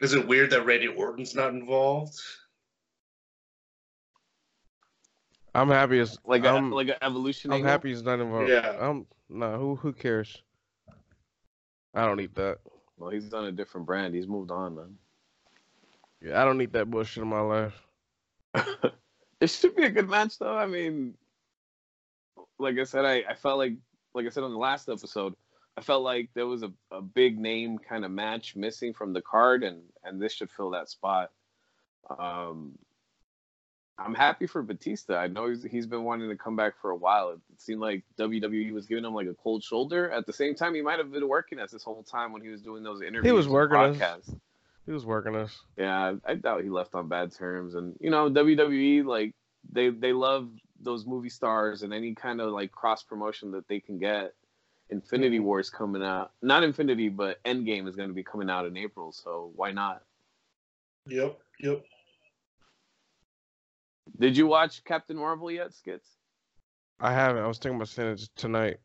Is it weird that Randy Orton's not involved? I'm happy as Like I'm, like an evolution. I'm angle. happy he's not involved. Yeah. I'm no who who cares? I don't need that. Well, he's done a different brand. He's moved on, man. Yeah, I don't need that bullshit in my life. It should be a good match, though. I mean, like I said, I, I felt like, like I said on the last episode, I felt like there was a, a big name kind of match missing from the card, and and this should fill that spot. Um, I'm happy for Batista. I know he's, he's been wanting to come back for a while. It, seemed like WWE was giving him like a cold shoulder. At the same time, he might have been working us this whole time when he was doing those interviews. He was working us. Podcasts. He was working us. Yeah, I doubt he left on bad terms. And you know, WWE like they they love those movie stars and any kind of like cross promotion that they can get. Infinity Mhm. War is coming out. Not Infinity, but Endgame is going to be coming out in April. So why not? Yep. Yep. Did you watch Captain Marvel yet, Skits? I haven't. I was thinking about seeing it tonight.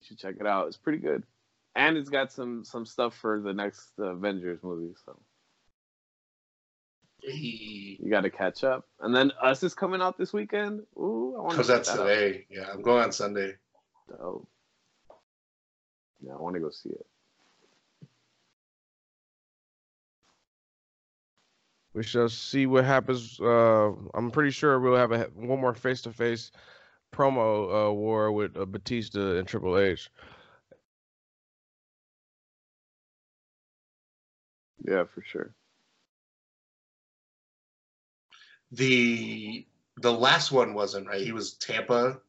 You should check it out. It's pretty good, and it's got some some stuff for the next Avengers movie. So you got to catch up. And then Us is coming out this weekend. Ooh, I want Comes to out today. Yeah, I'm going on Sunday. Dope. Yeah, I want to go see it. We shall see what happens. Uh, I'm pretty sure we'll have a, one more face-to-face promo uh, war with uh, Batista and Triple H. Yeah, for sure. The the last one wasn't right. He was Tampa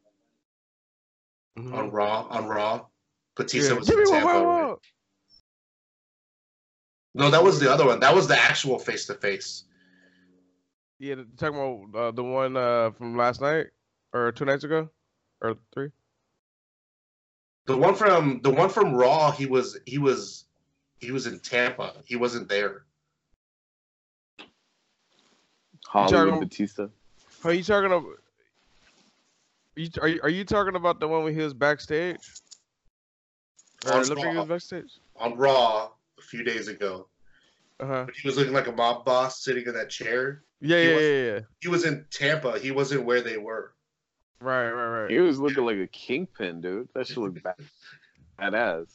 Mhm. on Raw. On Raw, Batista Yeah. was Give in me one Tampa. right? No, that was the other one. That was the actual face to face. Yeah, the- talking about uh, the one uh, from last night or two nights ago or three. The one from the one from Raw, he was he was He was in Tampa. He wasn't there. Hollywood talking- Batista. Are you talking about? Are you, are you talking about the one when he was backstage? Or On it looked like he was Raw. backstage. On Raw a few days ago. Uh huh. He was looking like a mob boss sitting in that chair. Yeah, He yeah, was- yeah, yeah. He was in Tampa. He wasn't where they were. Right, right, right. He was looking like a kingpin, dude. That should look bad. Badass.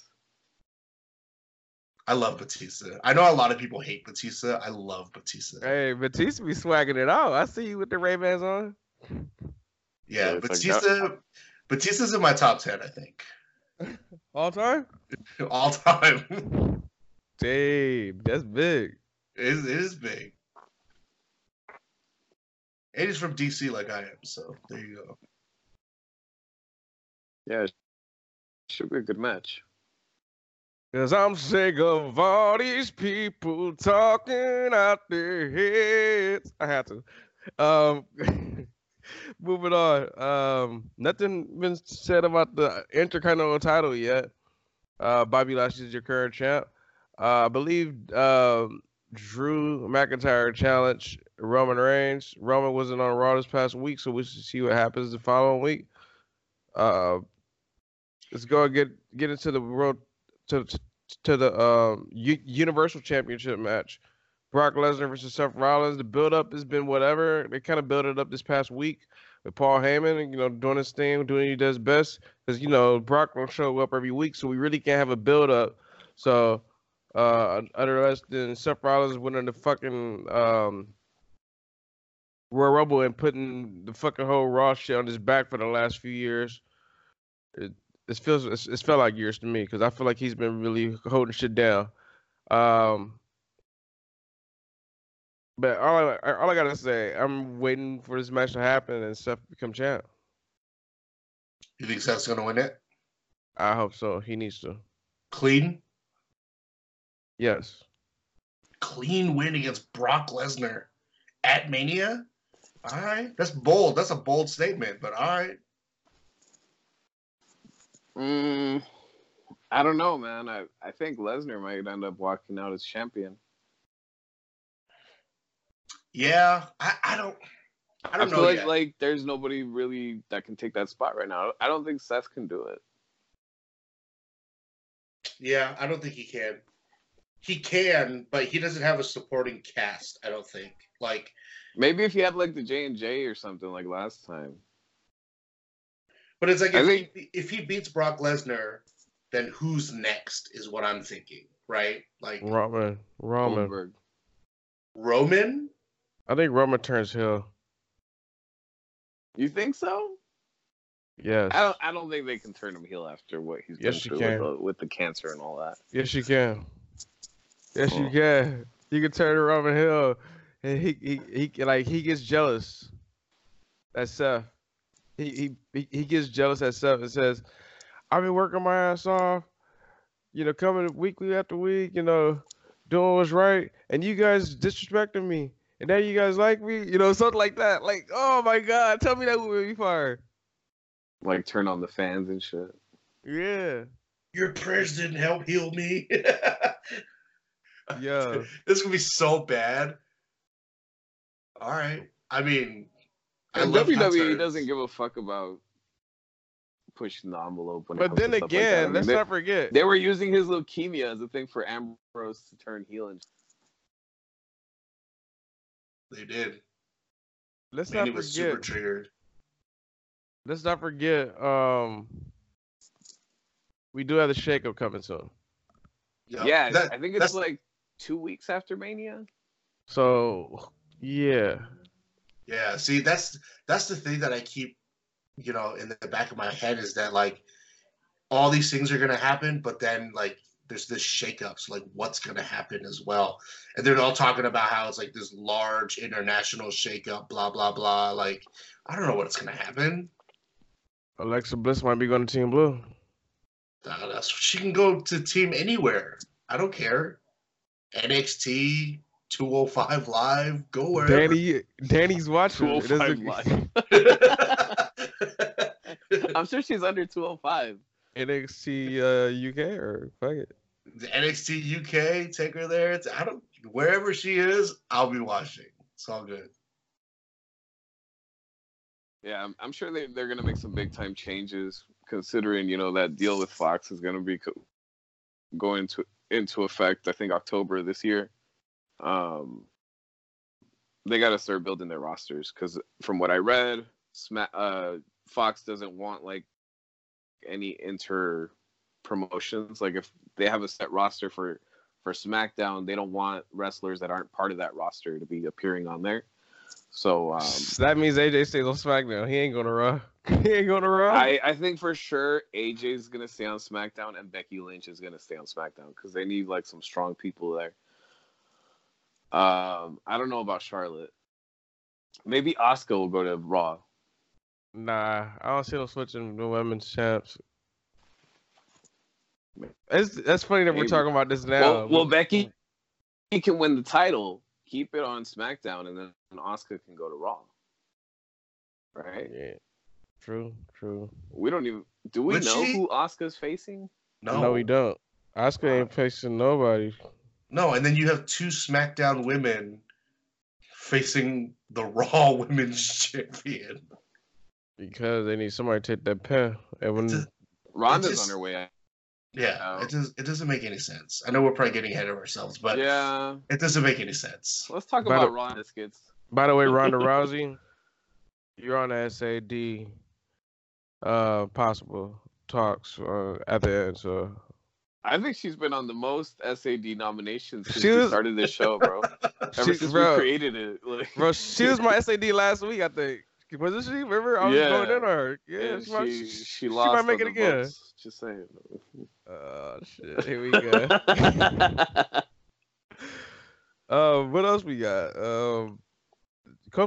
I love Batista. I know a lot of people hate Batista. I love Batista. Hey, Batista be swagging it out. I see you with the Ray Bans on. Yeah, Yeah, it's like Batista. Batista's in my top ten, I think, All time? all time. Damn, that's big. it, is, it is big. And he's from DC, like I am. So there you go. Yeah, should be a good match. Cause I'm sick of all these people talking out their heads. I have to. Um, moving on. Um, nothing been said about the Intercontinental title yet. Uh, Bobby Lashley is your current champ. Uh, I believe um, Drew McIntyre challenged Roman Reigns. Roman wasn't on Raw this past week, so we should see what happens the following week. Uh, let's go and get get into the world to to the um U- Universal Championship match. Brock Lesnar versus Seth Rollins. The build up has been whatever. They kind of built it up this past week with Paul Heyman, you know, doing his thing, doing what he does best. Because you know Brock don't show up every week, so we really can't have a build up. So, uh, other than Seth Rollins winning the fucking um Royal Rumble and putting the fucking whole Raw shit on his back for the last few years. It, it feels it's, it's felt like years to me because I feel like he's been really holding shit down. Um, but all I all I gotta say, I'm waiting for this match to happen and Seth become champ. You think Seth's gonna win it? I hope so. He needs to. Clean, Yes. clean win against Brock Lesnar at Mania. All right, that's bold. That's a bold statement, but all right. Mm, I don't know, man. I, I think Lesnar might end up walking out as champion. Yeah, I, I don't. I I, don't feel know like yet. like there's nobody really that can take that spot right now. I don't think Seth can do it. Yeah, I don't think he can. He can, but he doesn't have a supporting cast. I don't think. Like, Maybe if he had like the J and J or something like last time. But it's like if, think- he, if he beats Brock Lesnar, then who's next is what I'm thinking, right? Like Roman. Roman. Goldberg. Roman. I think Roman turns heel. You think so? Yes. I don't. I don't think they can turn him heel after what he's been through with the, with the cancer and all that. Yes, you can. Yes, you Oh. can. You can turn Roman Hill, and he he he like he gets jealous. That's Seth. He he he, he gets jealous at Seth and says, "I've been working my ass off, you know, coming weekly after week, you know, doing what's right, and you guys disrespecting me, and now you guys like me, you know, something like that. Like, oh my God, tell me that would be fired. Like turn on the fans and shit. Yeah, Your prayers didn't help heal me. yeah. this is gonna be so bad. All right. I mean, I And love WWE turns. Doesn't give a fuck about pushing the envelope. When But then to stuff like that. I again, mean, let's they, not forget. they were using his leukemia as a thing for Ambrose to turn heel and They did. Let's Manny not was forget. super triggered. let's not forget um we do have the shakeup coming soon Yep. yeah, That- I think it's like two weeks after Mania. so yeah Yeah, see, that's that's the thing that I keep, you know, in the back of my head is that like all these things are gonna happen, but then like there's this shakeups, like what's gonna happen as well, and they're all talking about how it's like this large international shakeup, blah blah blah. Like I don't know what's gonna happen. alexa bliss might be going to team blue Uh, that's she can go to team anywhere. I don't care. NXT, 205 Live, go wherever. Dannie Dannie's watching It 205 doesn't- live. I'm sure she's under 205. nxt uh uk or fuck it the NXT UK, take her there. It's, I don't wherever she is, I'll be watching. It's all good. Yeah, I'm, I'm sure they, they're going to make some big time changes considering, you know, that deal with Fox is going to be co- going to, into effect, I think, October this year. Um, they got to start building their rosters because from what I read, Sma- uh, Fox doesn't want like any inter promotions. Like if they have a set roster for for SmackDown, they don't want wrestlers that aren't part of that roster to be appearing on there. So um, that means AJ stays on SmackDown. He ain't gonna run. he ain't gonna run. I, I think for sure AJ is gonna stay on SmackDown and Becky Lynch is gonna stay on SmackDown because they need like some strong people there. Um, I don't know about Charlotte. Maybe Asuka will go to Raw. Nah, I don't see them switching the women's champs. It's that's funny that we're talking about this now. Well, well, Becky he can win the title, keep it on SmackDown, and then Asuka can go to Raw. Right? yeah, true, true. We don't even. Do we Would know she- who Asuka's facing? No, No, we don't. Asuka ain't facing nobody No, and then you have two SmackDown women facing the Raw Women's Champion. because they need somebody to take that pen. And when Just- Ronda's just- on her way out. Yeah, Oh. it does. It doesn't make any sense. I know we're probably getting ahead of ourselves, but yeah. it doesn't make any sense. Let's talk By about the- Ronda skits. By the way, Ronda Rousey, you're on the SAD uh possible talks uh, at the end. So I think she's been on the most SAD nominations since She we was- started this show, bro. Ever She- since bro. we created it. Like, bro, she was my SAD last week. I think wasn't she? Remember, I was Yeah. going in on her. Yeah, and she, might, she, she, she lost. might make it again. votes. Just saying. Oh shit! Here we go. um, what else we got? Um,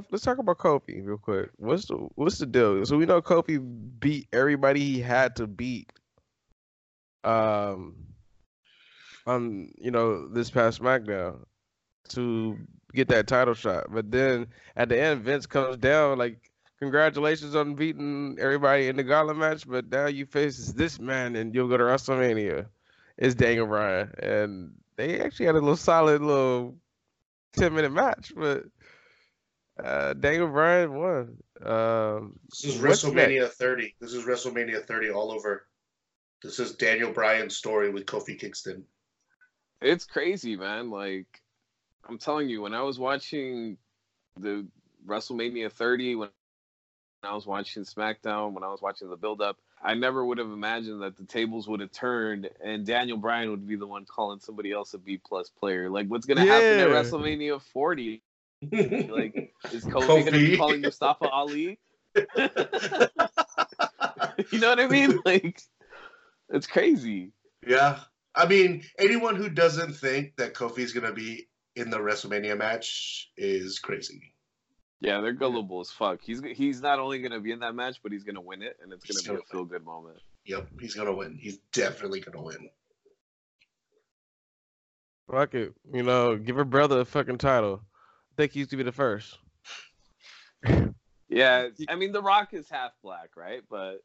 let's talk about Kofi real quick. What's the what's the deal? So we know Kofi beat everybody he had to beat. Um, on you know this past SmackDown to get that title shot, but then at the end Vince comes down like. Congratulations on beating everybody in the gauntlet match, but now you face this man and you'll go to WrestleMania. It's Daniel Bryan, and they actually had a little solid little ten minute match, but uh, Daniel Bryan won. Um, This is WrestleMania 30. This is WrestleMania 30 all over. This is Daniel Bryan's story with Kofi Kingston. it's crazy, man. Like I'm telling you, when I was watching the WrestleMania 30, when I was watching SmackDown, when I was watching the build up, I never would have imagined that the tables would have turned and Daniel Bryan would be the one calling somebody else a B plus player. Like what's gonna happen at WrestleMania 40? Like is Kofi, gonna be Kofi. calling Mustafa Ali? you know what I mean? Like it's crazy. yeah. I mean, anyone who doesn't think that Kofi's going to be in the WrestleMania match is crazy. Yeah, they're gullible as fuck. He's he's not only gonna be in that match, but he's gonna win it, and it's gonna be a gonna feel good moment. Yep, he's going to win. He's definitely going to win. fuck it, you know, give her brother a fucking title. I think he used to be the first. Yeah, I mean, The Rock is half black, right? But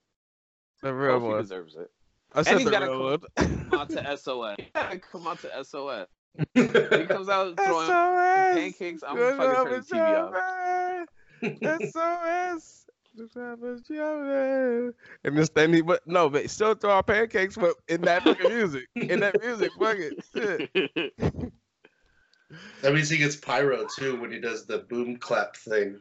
The real Kofi one. deserves it. I said he's the gotta real Come out to SOS. Yeah, come out to SOS. He comes out throwing SOS. pancakes. I'm Good fucking turning the TV off. is SOS. And this thing, he, but no, but still throw out pancakes, but in that fucking music, in that music, fuck it, shit. That means he gets pyro too when he does the boom clap thing.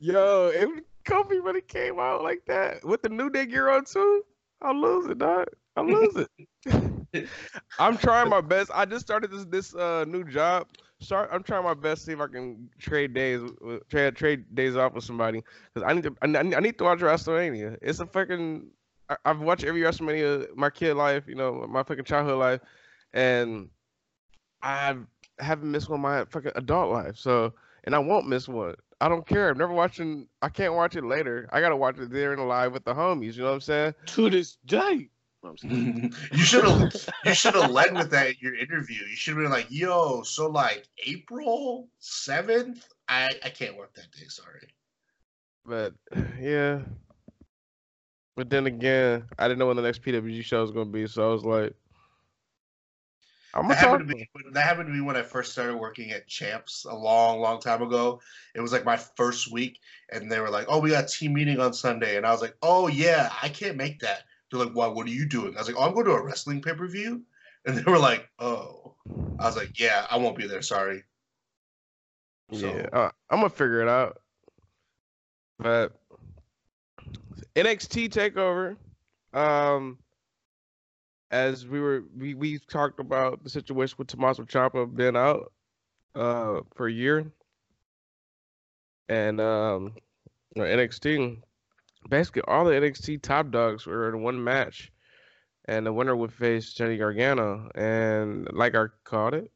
Yo, if Kofi really came out like that with the new day gear on too, I'll lose it, dog. I'll lose it. I'm trying my best. I just started this this uh new job. Start. I'm trying my best to see if I can trade days, with- trade trade days off with somebody because I need to. I need, I need to watch WrestleMania. It's a fucking. I, I've watched every WrestleMania my kid life, you know, my fucking childhood life, and I haven't missed one my fucking adult life. So, and I won't miss one. I don't care. I'm never watching. I can't watch it later. I gotta watch it there and live with the homies. You know what I'm saying? to this day. I'm just you should have you should have led with that in your interview. You should have been like, "Yo, so like April seventh, I I can't work that day. Sorry." But yeah. But then again, I didn't know when the next PWG show was gonna be, so I was like, I'm That happened, me, that happened to me when I first started working at Champs a long, long time ago. It was like my first week, and they were like, "Oh, we got a team meeting on Sunday," and I was like, "Oh yeah, I can't make that." They're like, "Why? What are you doing?" I was like, "Oh, I'm going to a wrestling pay per view," and they were like, "Oh." I was like, "Yeah, I won't be there. Sorry." So- Yeah, uh, I'm gonna figure it out. But NXT takeover, um, as we were we we talked about the situation with Tommaso Ciampa being out uh for a year, and um you know, NXT basically all the NXT top dogs were in one match, and the winner would face Johnny Gargano, and like I called it,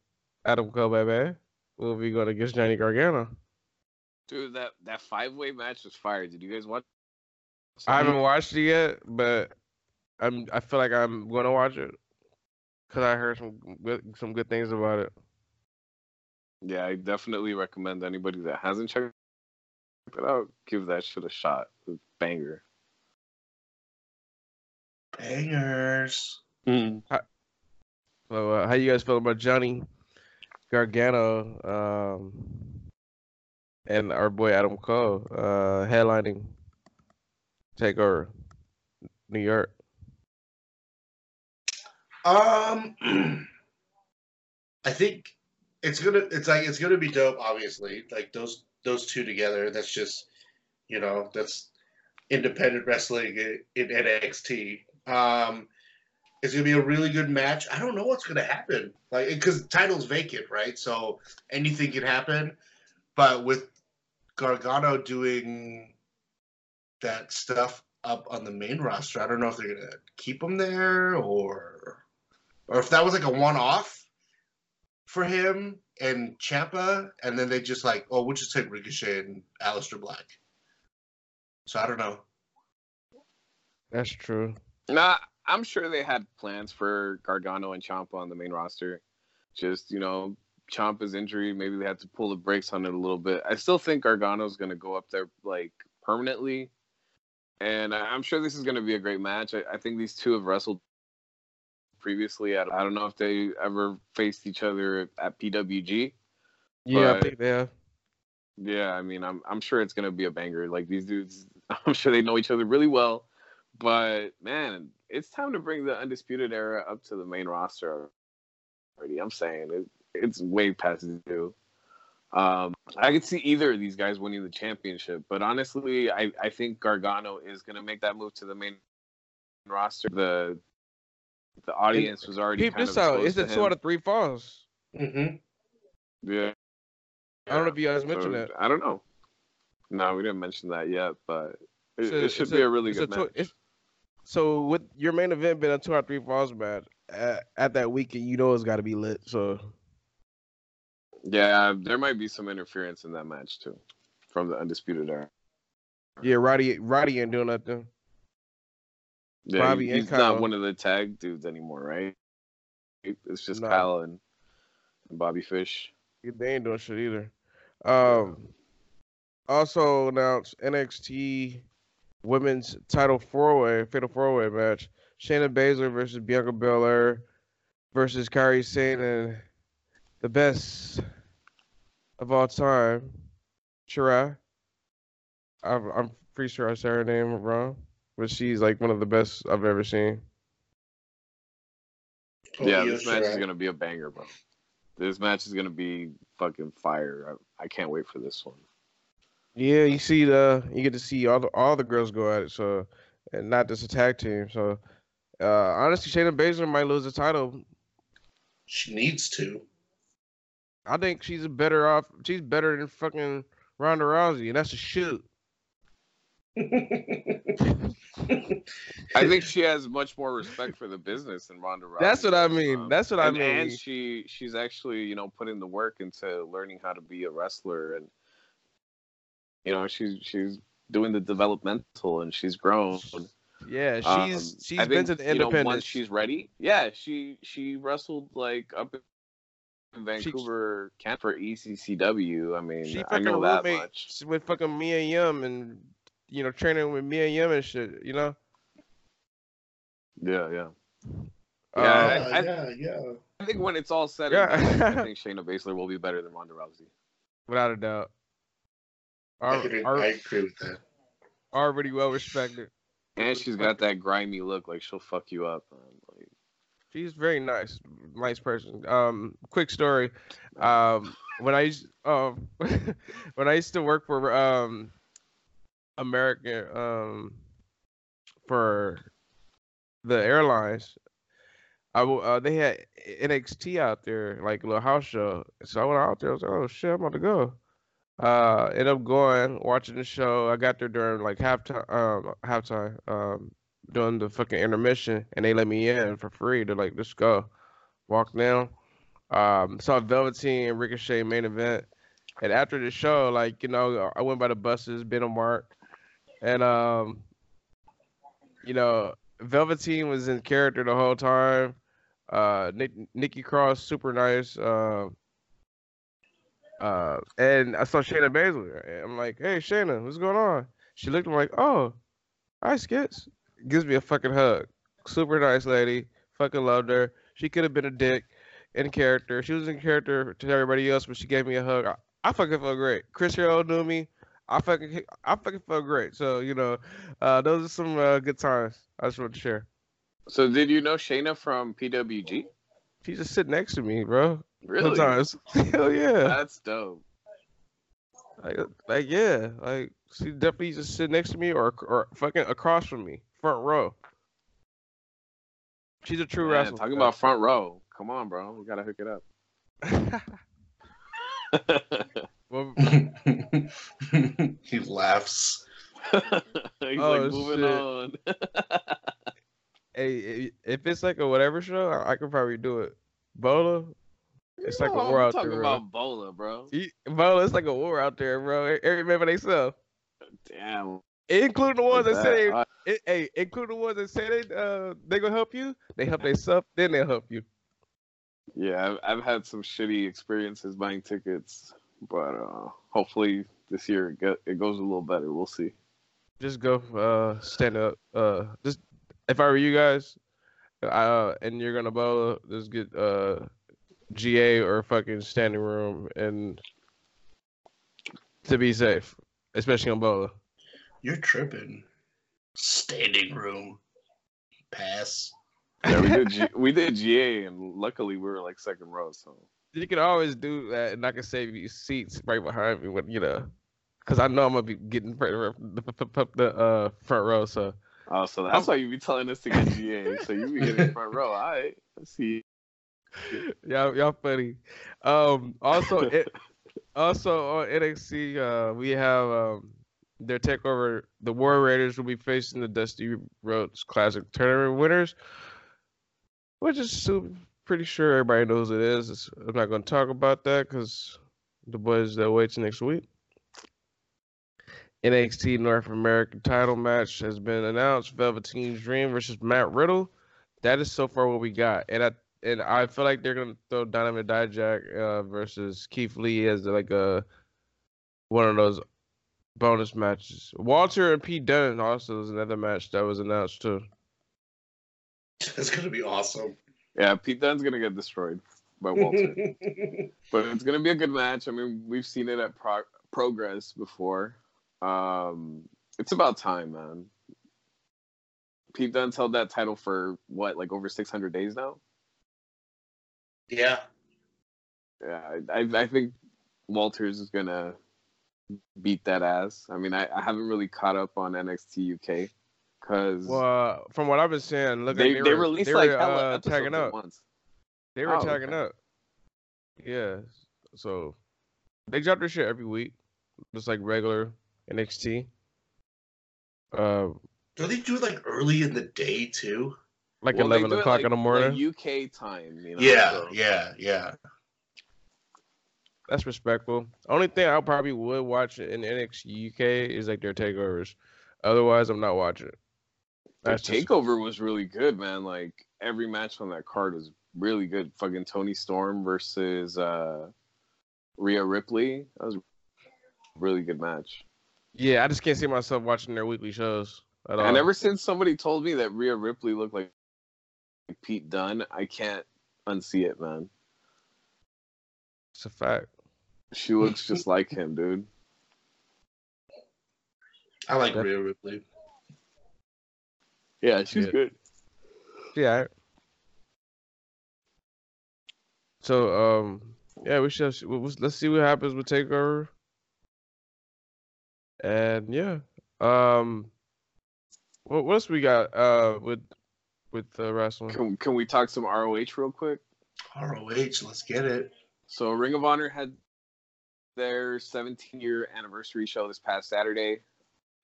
Adam Cole baby will be going against Johnny Gargano. Dude, that that five way match was fire. Did you guys watch? I haven't watched it yet, but I'm I feel like I'm gonna watch it because I heard some good, some good things about it. Yeah, I definitely recommend anybody that hasn't checked it out give that shit a shot. It's banger. Bangers. So uh, how you guys feel about Johnny Gargano um, and our boy Adam Cole uh, headlining Takeover New York? Um, I think it's gonna. It's like it's gonna be dope. Obviously, like those those two together. That's just you know that's independent wrestling in, NXT. Um, it's gonna be a really good match. I don't know what's gonna happen, like because title's vacant, right? So anything can happen. But with Gargano doing that stuff up on the main roster, I don't know if they're gonna keep him there or or if that was like a one-off for him and Ciampa, and then they just like, oh, we'll just take Ricochet and Aleister Black. So I don't know. That's true. Nah, I'm sure they had plans for Gargano and Ciampa on the main roster. Just, you know, Ciampa's injury, maybe they had to pull the brakes on it a little bit. I still think Gargano's going to go up there, like, permanently. And I- I'm sure this is going to be a great match. I, I think these two have wrestled previously. I, I don't know if they ever faced each other at PWG. Yeah, I think they have. Yeah, I mean, I'm I'm sure it's gonna be a banger. Like these dudes, I'm sure they know each other really well. But man, it's time to bring the undisputed era up to the main roster already. I'm saying it, it's way past due. Um, I could see either of these guys winning the championship, but honestly, I, I think Gargano is gonna make that move to the main roster. The the audience was already Keep this of out. exposed It's a two him. out of three falls. Mm-hmm. Yeah. I don't know if you guys mentioned So, that. I don't know. No, we didn't mention that yet, but it, a- it should be a, really good two- match. it's- so with your main event being a two out of three falls match at, at that weekend, you know it's got to be lit. So Yeah, there might be some interference in that match too, from the undisputed era. yeah, Roddy Roddy ain't doing nothing. Yeah, Bobby he- he's Kyle. not one of the tag dudes anymore, right? It's just No. Kyle and, and Bobby Fish. They ain't doing shit either. Um, also announced NXT Women's Title Four Way Fatal Four Way match: Shayna Baszler versus Bianca Belair versus Kairi Sane and the best of all time, Shirai. I'm, I'm pretty sure I said her name wrong, but she's like one of the best I've ever seen. yeah, this match is gonna be a banger, bro. This match is gonna be fucking fire. I, I can't wait for this one. Yeah, you see the you get to see all the all the girls go at it, so and not just a tag team. So uh honestly, Shayna Baszler might lose the title. She needs to. I think she's better off. She's better than fucking Ronda Rousey, and that's a shoot. I think she has much more respect for the business than Ronda Rousey. That's what I mean. um, That's what I and, mean. And she she's actually you know putting the work into learning how to be a wrestler, and you know she's she's doing the developmental, and she's grown. Yeah, she's Um, she's I been think, to the you know, once she's ready, yeah, she she wrestled like up in She- Vancouver, Can for ECCW. I mean, she I know that roommate much. with fucking Mia Yim and you know training with Mia Yim and shit. You know. Yeah, yeah. Uh, Yeah, I- yeah, yeah, yeah. I think when it's all said, Yeah. and done, I think Shayna Baszler will be better than Ronda Rousey. without a doubt. I, Are, could- I agree with that. already well respected. And she's got that grimy look, like she'll fuck you up. Man. Like, She's very nice, nice person. Um, quick story. Um, when I used um, when I used to work for um, American um, for the airlines, I uh, they had NXT out there, like a little house show. So I went out there. I was like, oh shit, I'm about to go. Uh, ended up going, watching the show. I got there during like halftime, um, halftime, um, doing the fucking intermission, and they let me in for free. They're like, let's go. Walk down. Um, saw Velveteen and Ricochet main event, and after the show, like you know, I went by the buses, been a mark, and um, you know, Velveteen was in character the whole time. Uh, Nick, Nikki Cross, super nice. Uh, uh, and I saw Shayna Baszler. I'm like, hey, Shayna, what's going on? She looked at me like, oh, hi, Skits. Gives me a fucking hug. Super nice lady. Fucking loved her. She could have been a dick in character. She was in character to everybody else, but she gave me a hug. I, I fucking felt great. Chris Hero knew me. I fucking, I fucking felt great. So you know, uh, those are some uh, good times. I just want to share. so did you know Shayna from PWG? She just sit next to me, bro. Really? Sometimes. Hell yeah. That's dope. Like, like yeah, like she definitely just sit next to me or or fucking across from me, front row. She's a true Man, wrestler. talking about front row. Come on, bro. We gotta hook it up. well, he laughs. He's Oh, like moving shit. on. hey, if it's like a whatever show, I, I could probably do it. Bola, it's like a war I'm out talking there, bro. about Bola, bro. E- Bola, it's like a war out there, bro. Every man for themselves, Damn. including the ones like that say, that. they, it, hey, including the ones that say they uh they gonna help you. They help themselves, then they'll help you. Yeah, I've, I've had some shitty experiences buying tickets, but uh, hopefully this year it, get, it goes a little better. We'll see. just go uh stand up uh just if i were you guys uh and you're gonna bowl just get uh ga or fucking standing room and to be safe especially on bola You're tripping. Standing room. Pass. Yeah, we did G- we did GA, and luckily we were like second row. So you can always do that and i can save you seats right behind me when you know because i know i'm gonna be getting the, the, the uh front row so oh, so that's why you be telling us to get GA. So you be getting the front row. All right, let's see. y'all y'all funny. Um also it also on NXT uh we have um their takeover the War Raiders will be facing the Dusty Rhodes Classic tournament winners. Which is super, pretty sure everybody knows it is. It's, I'm not gonna talk about that because the boys that waits next week. NXT North American title match has been announced. Velveteen Dream versus Matt Riddle. That is so far what we got. And I and I feel like they're gonna throw Dynamite Dijak uh, versus Keith Lee as like a one of those bonus matches. Walter and Pete Dunne also is another match that was announced too. It's gonna be awesome. Yeah, Pete Dunne's gonna get destroyed by Walter, but it's gonna be a good match. I mean, we've seen it at Pro- Progress before. Um, it's about time, man. Pete Dunne's held that title for what, like over 600 days now? yeah. Yeah, I, I, I think Walters is gonna beat that ass. I mean, I, I haven't really caught up on NXT UK because Well, uh, from what I've been seeing, look they, like they, they, were, released they like were hella uh, tagging up. once. They were Oh, tagging okay. up. Yeah. So they drop their shit every week, just like regular NXT. Uh, Do they do it like early in the day too? like Well, eleven o'clock like- in the morning. like UK time. You know, Yeah, so- yeah, yeah. That's respectful. Only thing I probably would watch in NXT UK is like their takeovers. Otherwise, I'm not watching it. Their That's just- takeover was really good, man. Like every match on that card was really good. Fucking Toni Storm versus uh Rhea Ripley. That was a really good match. Yeah, I just can't see myself watching their weekly shows at all. And ever since somebody told me that Rhea Ripley looked like Pete Dunne, I can't unsee it, man. It's a fact. She looks just like him, dude. I like Def- Rhea Ripley. Yeah, she's Yeah. good. Yeah. So um yeah, we should we'll- we'll- let's see what happens with Takeover. And yeah, um, what what else we got uh with with uh, wrestling? Can can we talk some ROH real quick? ROH, let's get it. So Ring of Honor had their 17 year anniversary show this past Saturday.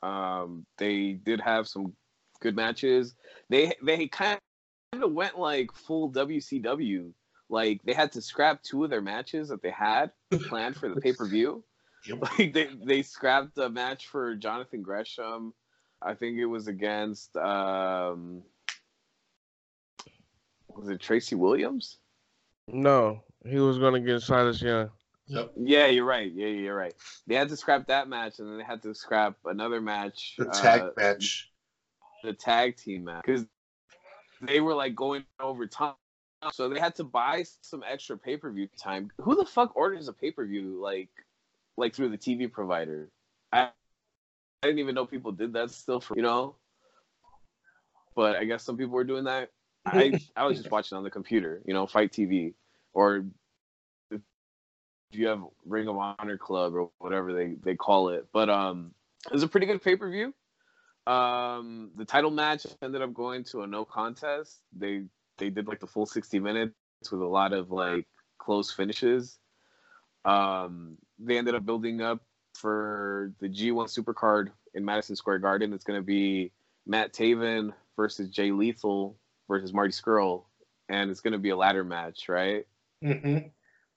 Um, they did have some good matches. They they kind of went like full WCW. Like they had to scrap two of their matches that they had planned for the pay per view. Yep. Like they they scrapped a match for Jonathan Gresham. I think it was against um was it Tracy Williams? No, he was gonna get Silas Young. Yep. Yeah, you're right. Yeah, you're right. They had to scrap that match, and then they had to scrap another match, The tag uh, match. The tag team match, because they were like going over time. So they had to buy some extra pay per view time. Who the fuck orders a pay per view like, like through the TV provider? I, I didn't even know people did that still for you know. But I guess some people were doing that. I I was just watching on the computer, you know, Fight TV or if you have Ring of Honor Club or whatever they they call it. But um, it was a pretty good pay per view. Um, the title match ended up going to a no contest. They they did like the full sixty minutes with a lot of like close finishes. Um, they ended up building up for the G1 Supercard in Madison Square Garden. It's going to be Matt Taven versus Jay Lethal versus Marty Scurll, and it's going to be a ladder match, right? Mm-hmm.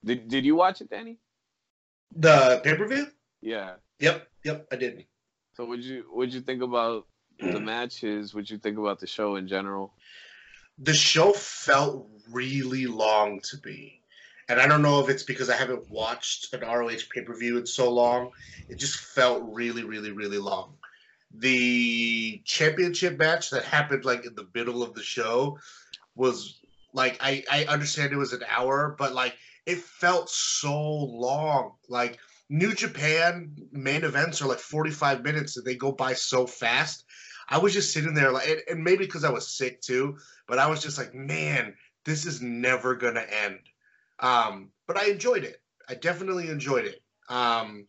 Did Did you watch it, Dannie? The pay per view? Yeah. Yep. Yep. I did. So would you would you think about the matches? Would you think about the show in general? The show felt really long to me. And I don't know if it's because I haven't watched an ROH pay per view in so long. It just felt really, really, really long. The championship match that happened like in the middle of the show was like I, I understand it was an hour, but like it felt so long. Like New Japan main events are like 45 minutes and they go by so fast. I was just sitting there like and, and maybe because I was sick too, but I was just like, man, this is never gonna end. Um, but I enjoyed it. I definitely enjoyed it. Um,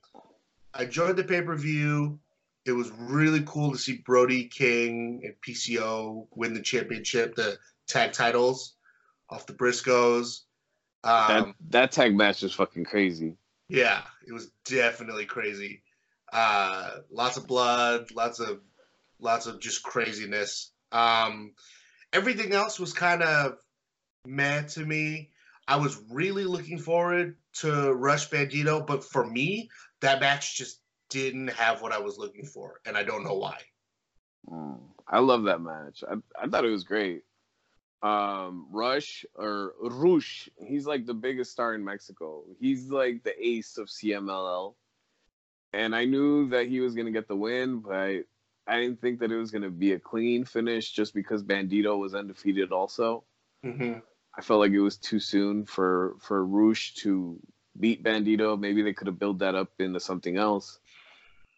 I enjoyed the pay per view. It was really cool to see Brody King and PCO win the championship, the tag titles off the Briscoes. That Um, that tag match is fucking crazy. Yeah, it was definitely crazy. Uh, lots of blood, lots of lots of just craziness. Um, everything else was kind of meh to me. I was really looking forward to Rush Bandito, but for me, that match just didn't have what I was looking for, and I don't know why. Mm. I love that match. I I thought it was great. Um, Rush or Rush, he's like the biggest star in Mexico. He's like the ace of CMLL, and I knew that he was gonna get the win, but I, I didn't think that it was gonna be a clean finish just because Bandito was undefeated. Also, Mm-hmm. I felt like it was too soon for for Roosh to beat Bandito. Maybe they could have built that up into something else,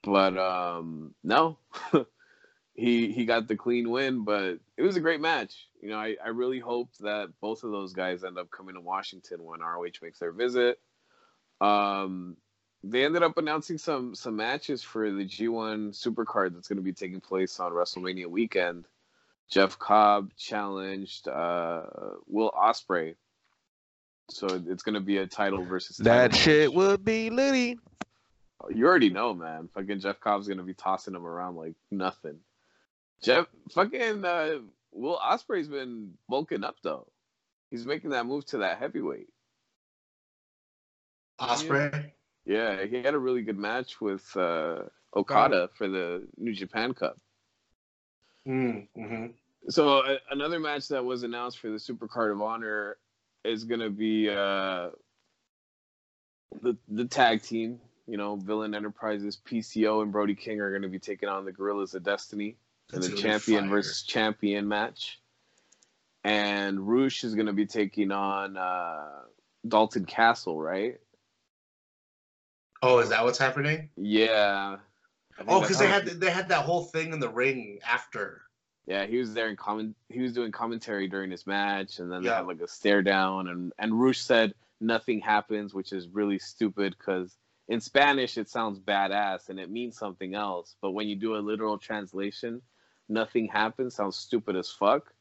but um, no, he he got the clean win. But it was a great match. You know, I I really hope that both of those guys end up coming to Washington when ROH makes their visit. Um, they ended up announcing some some matches for the G1 Supercard that's going to be taking place on WrestleMania weekend. Jeff Cobb challenged uh, Will Ospreay, so it's going to be a title versus title That title shit would be litty. You already know, man. Fucking Jeff Cobb's going to be tossing him around like nothing. Jeff, fucking uh, Will Ospreay's been bulking up though. He's making that move to that heavyweight. Ospreay. Yeah, he had a really good match with uh, Okada for the New Japan Cup. Mm-hmm. So uh, another match that was announced for the Super Card of Honor is going to be uh, the the tag team. You know, Villain Enterprises, PCO, and Brody King are going to be taking on the Guerrillas of Destiny in That's the champion fire. versus champion match. and Roosh is gonna be taking on uh, Dalton Castle, right? Oh, is that what's happening? Yeah. Oh, because they had they had that whole thing in the ring after. Yeah, he was there in comment. He was doing commentary during his match, and then they had like a stare down, and and Roosh said nothing happens, which is really stupid because in Spanish it sounds badass and it means something else, but when you do a literal translation, nothing happens sounds stupid as fuck.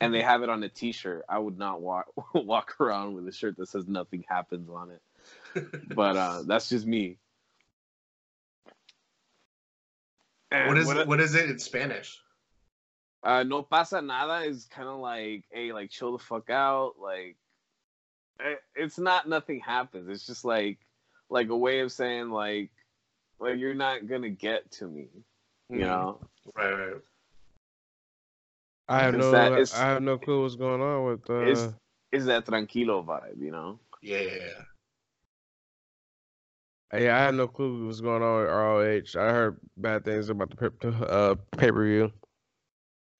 And they have it on a T-shirt. I would not walk walk around with a shirt that says nothing happens on it. But uh, that's just me. And what is what- what is it in Spanish? uh, no pasa nada is kind of like, hey, like chill the fuck out. Like, eh, it's not nothing happens. It's just like, like a way of saying like, like you're not gonna get to me, you Mhm. know. Right, right. I have no, that- is- I have no clue what's going on with. Uh, Is is that tranquilo vibe, you know? Yeah, yeah, yeah. yeah, I have no clue what's going on with ROH. I heard bad things about the pay- uh, pay per view.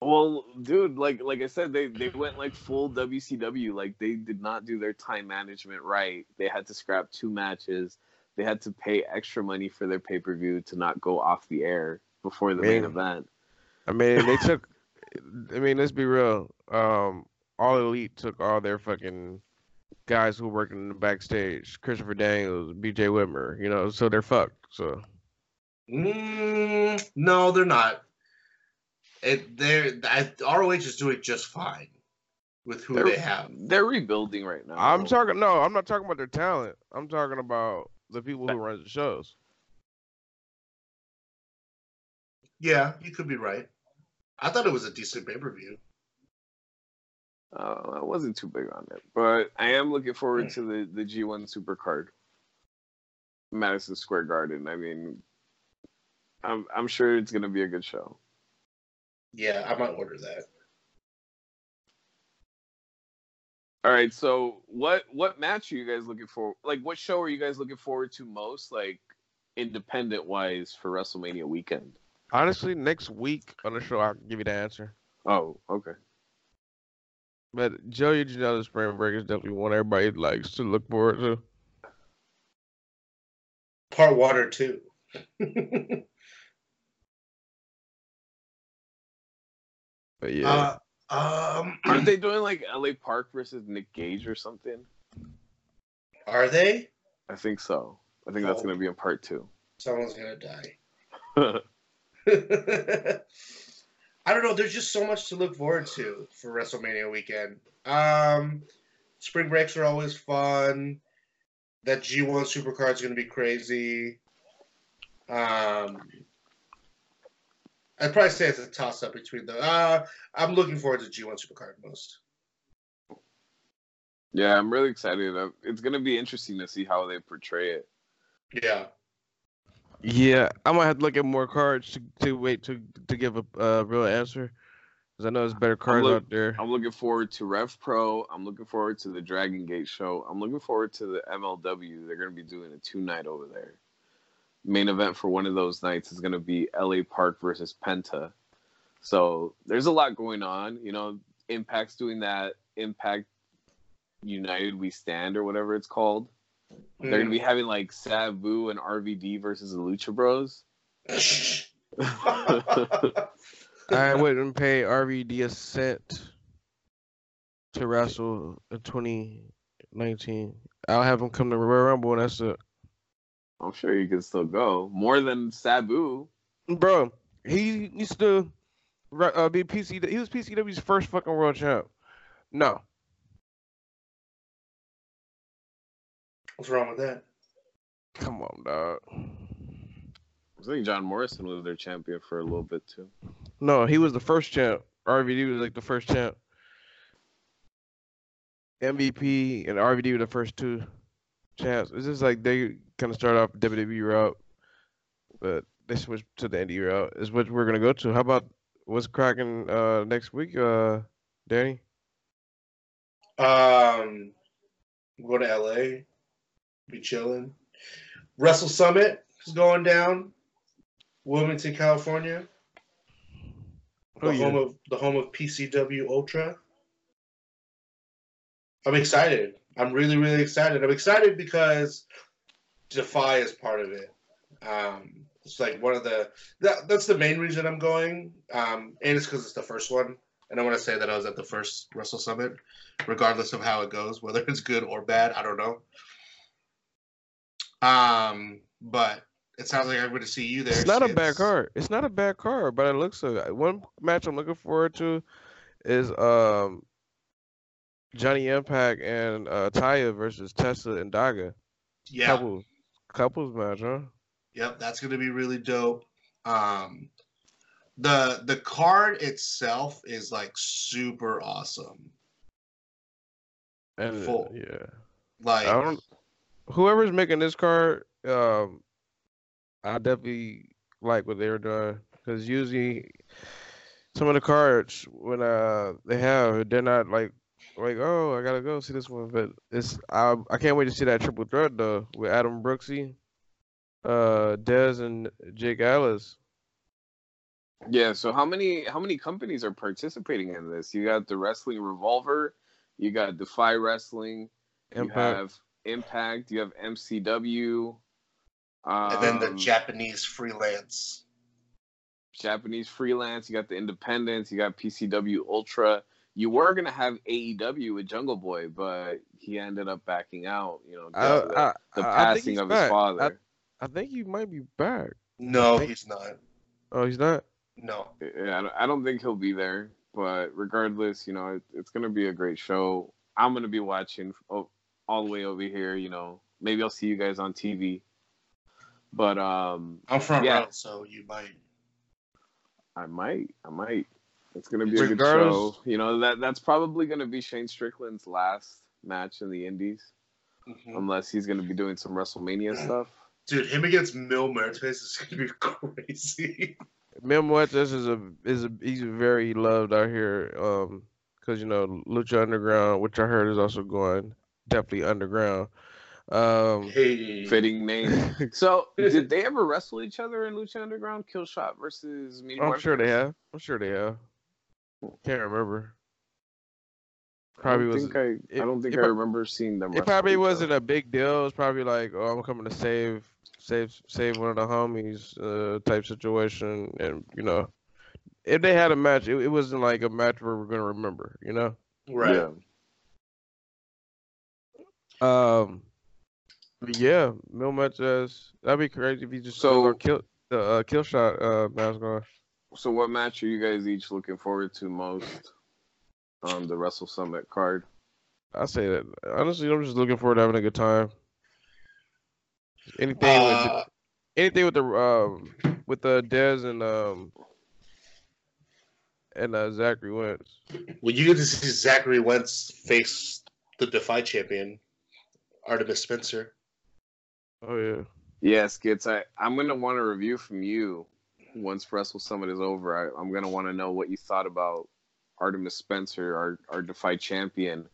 Well, dude, like like I said, they they went like full WCW. Like they did not do their time management right. They had to scrap two matches. They had to pay extra money for their pay per view to not go off the air before the main event. I mean, they took. I mean, let's be real. Um, all elite took all their fucking guys who were working in the backstage. Christopher Daniels, B.J. Whitmer. You know, so they're fucked. So Mm, no, they're not. It they're I, ROH is doing just fine with who They're- they have. They're rebuilding right now. I'm talking. No, I'm not talking about their talent. I'm talking about the people who run the shows. Yeah, you could be right. I thought it was a decent pay per view. Uh, I wasn't too big on it, but I am looking forward to the the G1 Supercard, Madison Square Garden. I mean, I'm I'm sure it's gonna be a good show. Yeah, I might order that. All right, so what what match are you guys looking for? Like, what show are you guys looking forward to most? Like, independent wise for WrestleMania weekend. Honestly, next week on the show, I'll give you the answer. Oh, okay. But Joey Janela Spring Break is definitely one everybody likes to look forward to. Part water too. But yeah, uh, um, Aren't they doing like LA Park versus Nick Gage or something? are they? I think so. I think that's Oh. gonna be in part two. Someone's gonna die. I don't know. There's just so much to look forward to for WrestleMania weekend. Um, spring breaks are always fun. That G1 Supercard is going to be crazy. Um, I'd probably say it's a toss up between the. Uh, I'm looking forward to G1 Supercard most. Yeah, I'm really excited. It's gonna be interesting to see how they portray it. Yeah. Yeah, I might have to look at more cards to, to wait to to give a uh, real answer, because I know there's better cards look- out there. I'm looking forward to Rev Pro. I'm looking forward to the Dragon Gate show. I'm looking forward to the MLW. They're gonna be doing a two night over there. Main event for one of those nights is gonna be LA Park versus Penta. So there's a lot going on. You know, Impact's doing that Impact United We Stand or whatever it's called. They're gonna be having like Sabu and RVD versus the Lucha Bros. I wouldn't pay RVD a cent to wrestle in 2019. I'll have him come to Royal Rumble, and that's it. I'm sure you can still go more than Sabu. Bro, he used to uh, be PC. He was PCW's first fucking world champ. No, What's wrong with that? come on, dog. I think John Morrison was their champion for a little bit too. No, he was the first champ. RVD was like the first champ. MVP and RVD were the first two champs. It's just like they kind of started off WWE route, but they switched to the indie route. Is what we're gonna go to. How about what's cracking uh, next week, uh, Dannie? Um, go to LA, be chilling. Wrestle Summit is going down. Wilmington, California. The Oh, yeah. home of the home of PCW Ultra. I'm excited. I'm really, really excited. I'm excited because Defy is part of it. Um, it's like one of the that, that's the main reason I'm going, um, and it's because it's the first one. And I want to say that I was at the first Wrestle Summit, regardless of how it goes, whether it's good or bad. I don't know. Um, but it sounds like I'm going to see you there. It's not a bad card. It's not a bad card, but it looks so. good. One match I'm looking forward to is um Johnny Impact and uh Taya versus Tessa and Daga. Yeah. Couples, couples match, huh? Yep, that's going to be really dope. Um, the the card itself is like super awesome. And Full. yeah, Like I don't. Whoever's making this card, um, I definitely like what they're doing because usually some of the cards when uh they have they're not like like oh I gotta go see this one, but it's I I can't wait to see that triple threat though with Adam Brooksy, uh Dez and Jake Atlas. Yeah. So how many how many companies are participating in this? You got the Wrestling Revolver, you got Defy Wrestling, you Impact. have Impact, you have MCW, um, and then the Japanese freelance. Japanese freelance. You got the Independents. You got PCW Ultra. You were gonna have AEW with Jungle Boy, but he ended up backing out. You know, I, the, I, the I- I passing he's of back. his father. I, I think he might be back. No, he's not. Oh, he's not. No. Yeah, I don't- I don't think he'll be there, but regardless, you know, it, it's gonna be a great show. I'm gonna be watching oh, all the way over here. You know, maybe I'll see you guys on TV. But um, I'm front Yeah. row, so you might. I might, I might. It's gonna be a good Regardless- show. You know that that's probably gonna be Shane Strickland's last match in the Indies, Mhm. unless he's gonna be doing some WrestleMania stuff. Dude, him against Mil Muertes is gonna be crazy. Mil Muertes is a is a he's very loved out here. Um, because you know Lucha Underground, which I heard is also going definitely underground. Um, Hey, Fitting name. So, did they ever wrestle each other in Lucha Underground? Killshot versus Mil I'm sure they have. I'm sure they have. Can't remember. Probably I was. think I, it- I don't think it I prob- remember seeing them. It probably each wasn't other. a big deal. It's probably like, oh, I'm coming to save, save, save one of the homies, uh, type situation. And you know, if they had a match, it, it wasn't like a match where we're gonna remember. You know. right. Yeah. Um. but Yeah, Mil Muertes. That'd be crazy if you just So- so kill the uh, kill shot uh mask on. So, what match are you guys each looking forward to most on the Wrestle Summit card? I say that honestly. I'm just looking forward to having a good time. Anything with Uh, anything with the um with the Dez and um and uh, Zachary Wentz. well, you get to see Zachary Wentz face the Defy champion, Artemis Spencer. Oh yeah. Yes, Skits. I I'm gonna want a review from you once Wrestle Summit is over. I, I'm gonna want to know what you thought about Artemis Spencer, our our Defy champion.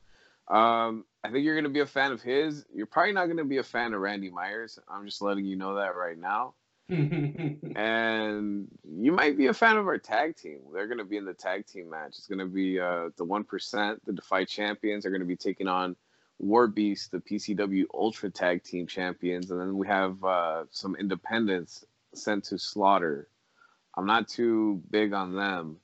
Um, I think you're gonna be a fan of his. You're probably not gonna be a fan of Randy Myers. I'm just letting you know that right now. and you might be a fan of our tag team. They're going to be in the tag team match. It's going to be uh, the one percent, the Defy champions. are going to be taking on War Beast, the PCW Ultra Tag Team champions, and then we have uh, some independents sent to Slaughter. I'm not too big on them,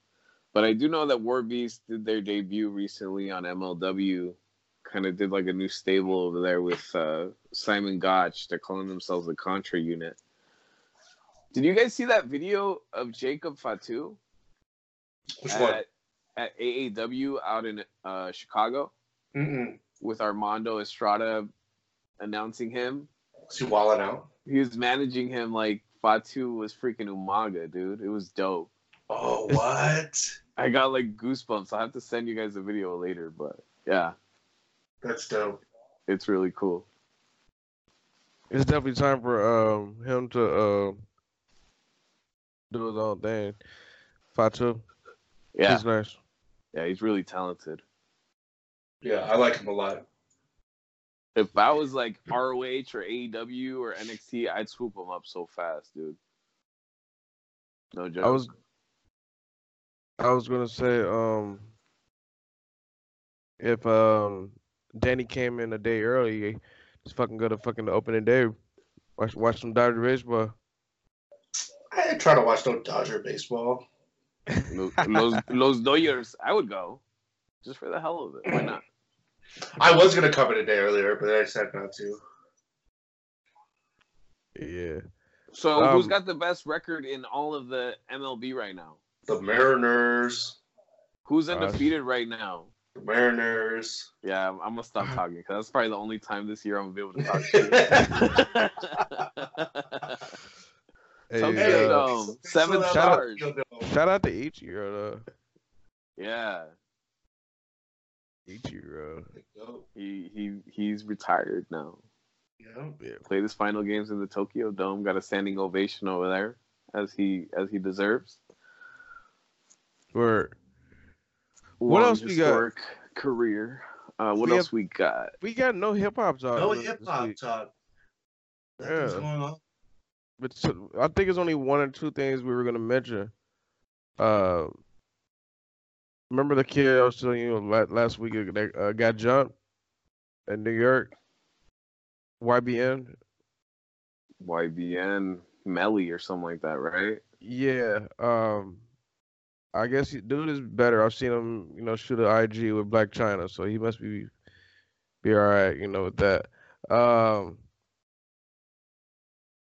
but I do know that War Beast did their debut recently on MLW. Kind of did like a new stable over there with uh, Simon Gotch. They're calling themselves the Contra Unit. Did you guys see that video of Jacob Fatu Which one? at, at AAW out in uh, Chicago Mm-mm. With Armando Estrada announcing him? Is he walling? He was managing him like Fatu was freaking Umaga, dude. It was dope. Oh, what? I got like goosebumps. I'll have to send you guys a video later, but yeah, That's dope. it's really cool. It's definitely time for um him to uh do his own thing. Fatu. Yeah, He's nice. yeah, he's really talented. Yeah, I like him a lot. If I was like ROH or AEW or NXT, I'd swoop him up so fast, dude. No joke. I was I was gonna say um if um Dannie came in a day early. Just fucking go to fucking the opening day. Watch watch some Dodger baseball. I didn't try to watch no Dodger baseball. Los, Los, Los Dodgers, I would go just for the hell of it. Why not? I was gonna come in a day earlier, but I decided not to. Yeah. So, who's um, got the best record in all of the MLB right now? The Mariners. Who's Gosh. undefeated right now? The Mariners. Yeah, I'm, I'm gonna stop talking because that's probably the only time this year I'm gonna be able to talk to you. Tokyo Hey, uh, Dome, um, seven Shout out- stars. shout out to Ichiro though. Yeah, Ichiro. he he he's retired now. Yeah. Yeah. Played his final games in the Tokyo Dome. Got a standing ovation over there, as he as he deserves. Word. What Long else we got? Career. Uh, what We else we got? We got no hip hop talk. No hip hop week. talk. Nothing's Yeah. going on. But so, I think it's only one or two things we were gonna mention. Uh, remember the kid I was telling you last week that uh, got jumped in New York? YBN. YBN Melly or something like that, right? Yeah. Um, I guess he, dude is better. I've seen him, you know, shoot an IG with Blac Chyna, so he must be be all right, you know, with that. Um,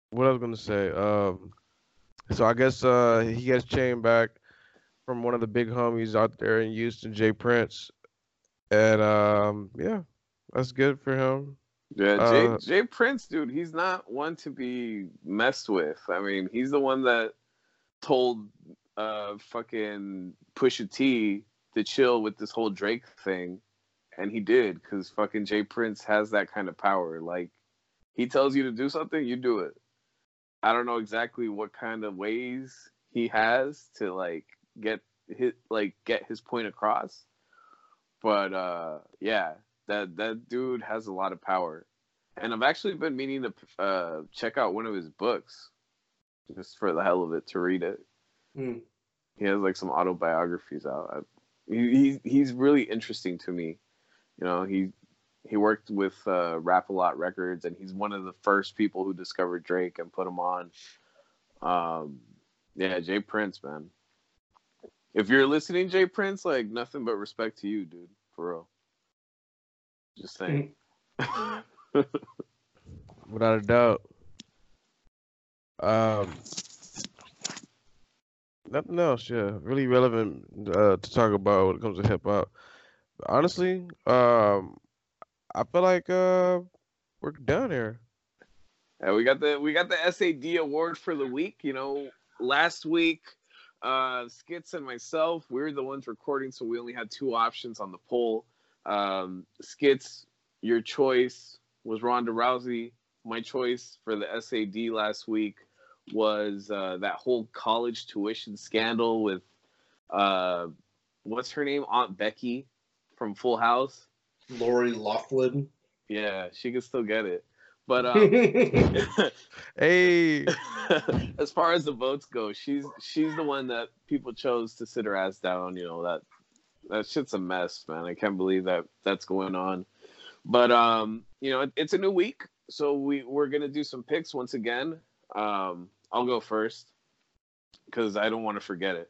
what I was gonna say. Um, so I guess uh he gets chained back from one of the big homies out there in Houston, J. Prince, and um, yeah, that's good for him. Yeah, Jay, Uh, J. Prince, dude, he's not one to be messed with. I mean, he's the one that told uh fucking Pusha T to chill with this whole Drake thing, and he did because fucking J. Prince has that kind of power. Like, he tells you to do something, you do it. I don't know exactly what kind of ways he has to like get his like get his point across, but uh yeah, that that dude has a lot of power. And i've actually been meaning to uh check out one of his books just for the hell of it to read it. Hmm. he has like some autobiographies out. I, he, he he's really interesting to me. You know he he worked with uh rap a lot records and he's one of the first people who discovered drake and put him on. Um yeah J. Prince man if you're listening J. Prince like nothing but respect to you dude for real just saying without a doubt. Um, nothing else, yeah, really relevant uh, to talk about when it comes to hip hop. Honestly, um, I feel like uh, we're done here. Yeah, we got the we got the SAD award for the week. You know, last week, uh, Skits and myself, we were the ones recording, so we only had two options on the poll. Um, Skits, your choice was Ronda Rousey. My choice for the SAD last week was uh, that whole college tuition scandal with uh, what's her name, Aunt Becky from Full House. Lori Loughlin. Yeah, she could still get it, but um, Hey, as far as the votes go, she's she's the one that people chose to sit her ass down. You know that that shit's a mess, man. I can't believe that that's going on. But um, you know, it, it's a new week, so we we're gonna do some picks once again. Um, I'll go first because I don't want to forget it.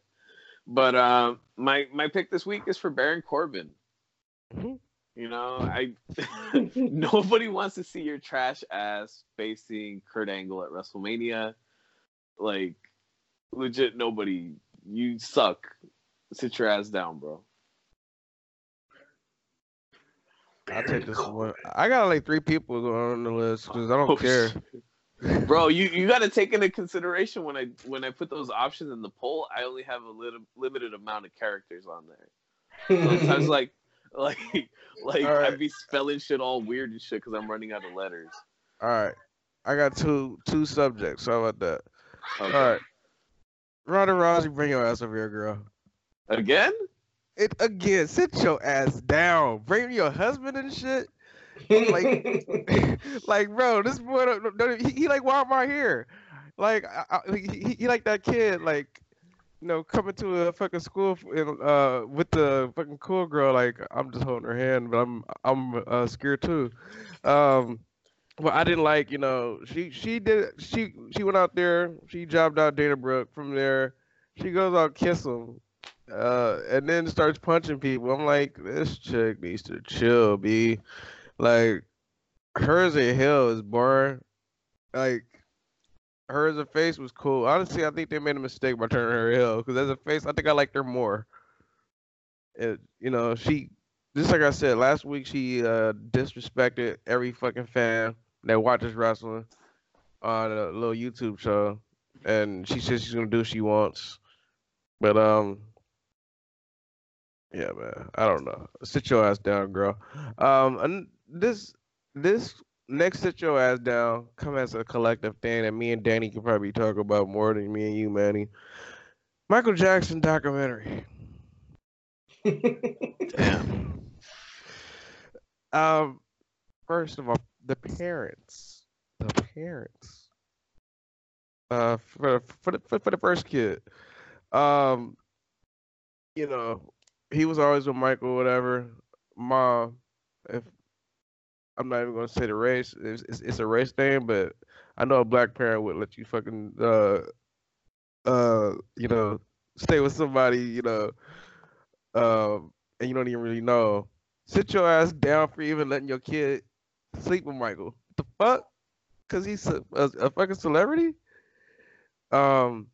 But uh, my my pick this week is for Baron Corbin. Mhm. You know, I nobody wants to see your trash ass facing Kurt Angle at WrestleMania. Like, legit, nobody. You suck. Sit your ass down, bro. I'll take this one. I got like three people on the list because I don't Oh, care. shit. bro. You you got to take into consideration when I when I put those options in the poll. I only have a little limited amount of characters on there. Sometimes like like like right. I'd be spelling shit all weird and shit because I'm running out of letters. All right, I got two two subjects. How about that? Okay. All right, Ronda Rousey, bring your ass over here, girl. Again? It again. Sit your ass down. Bring your husband and shit. Like, like, bro, this boy, don't, don't, he, he like Walmart here. Like, I, I, he, he- he like that kid. Like, you know, coming to a fucking school in, uh, with the fucking cool girl, like I'm just holding her hand, but I'm I'm uh, scared too. Um, well, I didn't like, you know, she she did she she went out there, she jobbed out Dana Brooke. From there, she goes out kiss him, uh, and then starts punching people. I'm like, this chick needs to chill, be like, hers a hell is boring. Like, her as a face was cool. Honestly, I think they made a mistake by turning her heel because as a face, I think I liked her more. It, you know, she just like I said last week, she uh, disrespected every fucking fan that watches wrestling on a little YouTube show, and she says she's gonna do what she wants. But um, yeah, man, I don't know. Sit your ass down, girl. Um, and this this next sit your ass down come as a collective thing that me and Dannie can probably talk about more than me and you, Manny. Michael Jackson documentary. Damn. Um, first of all, the parents, the parents, uh, for for the for, for the first kid, um, you know, he was always with Michael, whatever. Mom, if I'm not even gonna say the race, it's, it's, it's a race thing, but I know a black parent would let you fucking uh uh you know stay with somebody you know um and you don't even really know. Sit your ass down for even letting your kid sleep with Michael. the fuck? Cause he's a, a, a fucking celebrity. Um,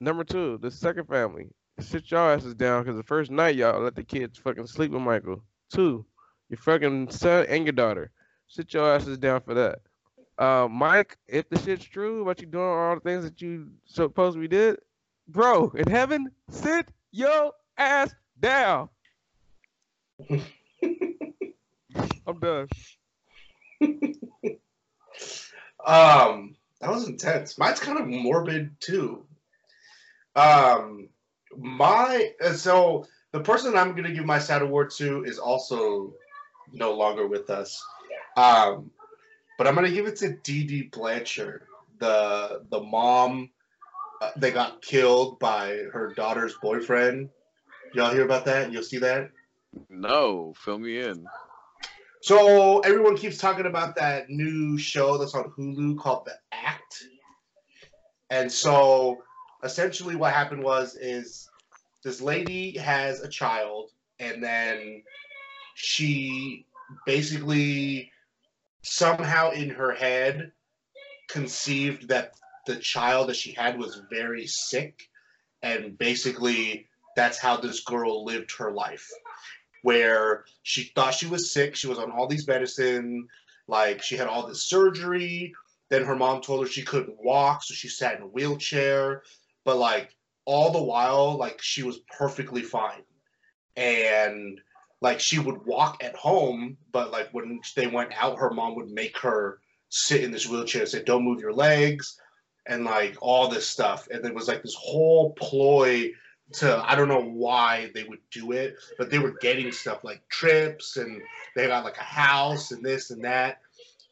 number two, the second family. Sit your asses down because the first night y'all let the kids fucking sleep with Michael. Two, your fucking son and your daughter. Sit your asses down for that. Uh, Mike, if the shit's true about you doing all the things that you supposedly did, bro, in heaven, sit your ass down. I'm done. Um, that was intense. Mine's kind of morbid too. Um, my uh, so the person I'm gonna give my sad award to is also no longer with us. Um, but I'm gonna give it to Dee Dee Blanchard, the the mom uh, that got killed by her daughter's boyfriend. Y'all hear about that? You'll see that. No, fill me in. So everyone keeps talking about that new show that's on Hulu called The Act. And so essentially what happened was is this lady has a child and then she basically somehow in her head conceived that the child that she had was very sick and basically that's how this girl lived her life where she thought she was sick. She was on all these medicine, like she had all this surgery. Then her mom told her she couldn't walk, so she sat in a wheelchair. But like all the while, like she was perfectly fine, and like she would walk at home. But like when they went out, her mom would make her sit in this wheelchair and say, "Don't move your legs," and like all this stuff. And it was like this whole ploy to I don't know why they would do it, but they were getting stuff like trips and they got like a house and this and that.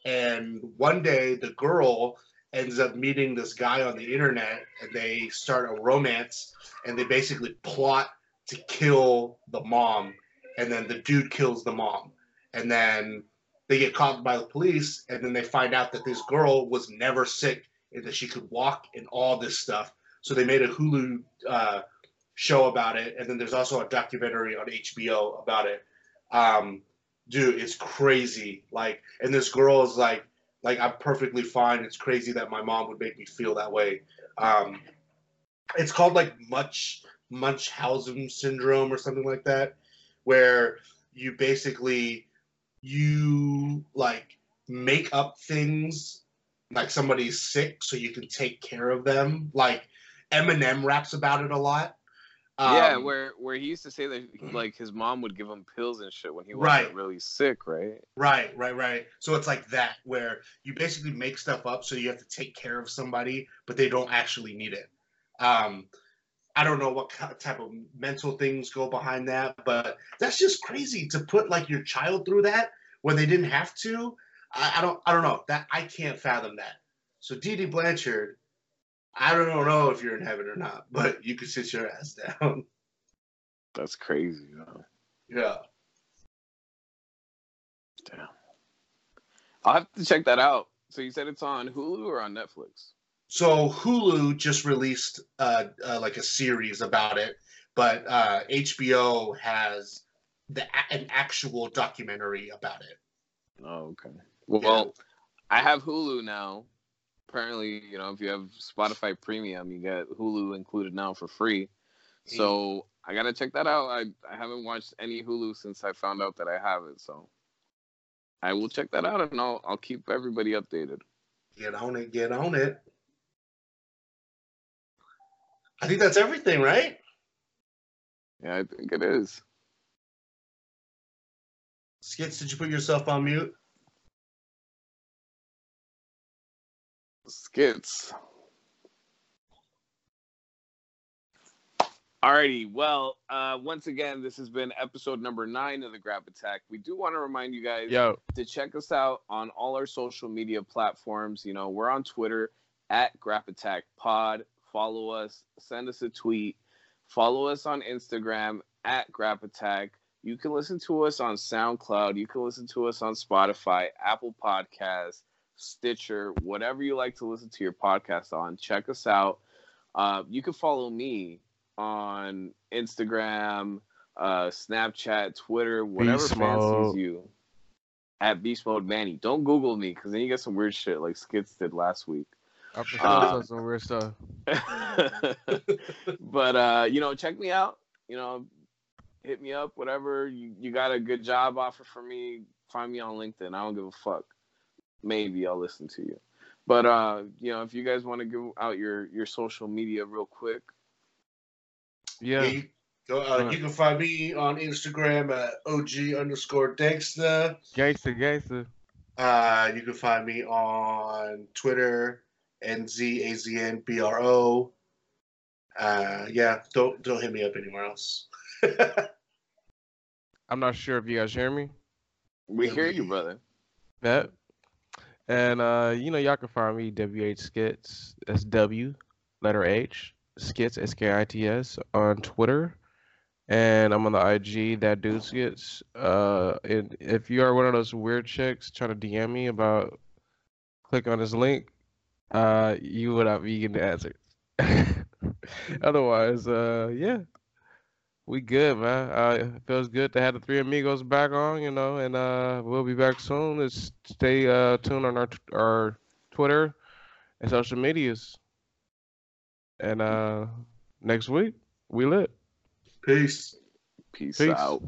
And one day the girl ends up meeting this guy on the internet and they start a romance and they basically plot to kill the mom and then the dude kills the mom and then they get caught by the police and then they find out that this girl was never sick and that she could walk and all this stuff so they made a hulu uh, show about it, and then there's also a documentary on HBO about it. Um, dude, it's crazy. Like, and this girl is like, like I'm perfectly fine. It's crazy that my mom would make me feel that way. Um, it's called like much Munchausen syndrome or something like that, where you basically you like make up things like somebody's sick so you can take care of them. Like Eminem raps about it a lot. Um, yeah, where where he used to say that like his mom would give him pills and shit when he wasn't right. really sick, right? Right, right, right. So it's like that where you basically make stuff up so you have to take care of somebody, but they don't actually need it. Um, I don't know what type of mental things go behind that, but that's just crazy to put like your child through that when they didn't have to. I, I don't, I don't know that I can't fathom that. So Dee Dee Blanchard, I don't know if you're in heaven or not, but you can sit your ass down. That's crazy. Though. Yeah. Damn. I'll have to check that out. So you said it's on Hulu or on Netflix? So Hulu just released uh, uh, like a series about it, but uh, HBO has the an actual documentary about it. Oh, okay. Well, I have Hulu now. Apparently, you know, if you have Spotify Premium, you get Hulu included now for free. So I gotta check that out. I I haven't watched any Hulu since I found out that I have it. So I will check that out and I'll I'll keep everybody updated. Get on it, get on it. I think that's everything, right? Yeah, I think it is. Skits, did you put yourself on mute? Skits. Alrighty, well, uh, once again, this has been episode number nine of the Grap Attack. We do want to remind you guys Yo, to check us out on all our social media platforms. You know, we're on Twitter at Grap Attack Pod. Follow us, send us a tweet. Follow us on Instagram at Grap Attack. You can listen to us on SoundCloud. You can listen to us on Spotify, Apple Podcasts, Stitcher, whatever you like to listen to your podcast on. Check us out. Uh, you can follow me on Instagram, uh, Snapchat, Twitter, whatever Beast fancies Mode. you. At Beast Mode Manny. Don't Google me because then you get some weird shit like Skits did last week. I prefer Uh, some weird stuff. but uh, you know, check me out. You know, hit me up, whatever. You you got a good job offer for me, find me on LinkedIn. I don't give a fuck. Maybe I'll listen to you. But uh, you know, if you guys want to give out your your social media real quick, Yeah. you, go, uh, you can find me on Instagram at OG underscore Dexter. Gangsta, gangsta. Uh, you can find me on Twitter, NZAZNBRO. Uh, yeah, don't don't hit me up anywhere else. I'm not sure if you guys hear me. we hear you, brother. Bet. And uh, you know, y'all can find me WH Skits. That's W, letter H, Skits S K I T S on Twitter, and I'm on the IG that dude Skits. Uh, and if you are one of those weird chicks trying to DM me about click on this link, uh, you would not be getting the answer. Otherwise, uh, yeah, we good, man. Uh, it feels good to have the three amigos back on, you know, and uh, we'll be back soon. Let's stay uh, tuned on our t- our Twitter and social medias. And uh, next week we lit. Peace. Peace, Peace. out.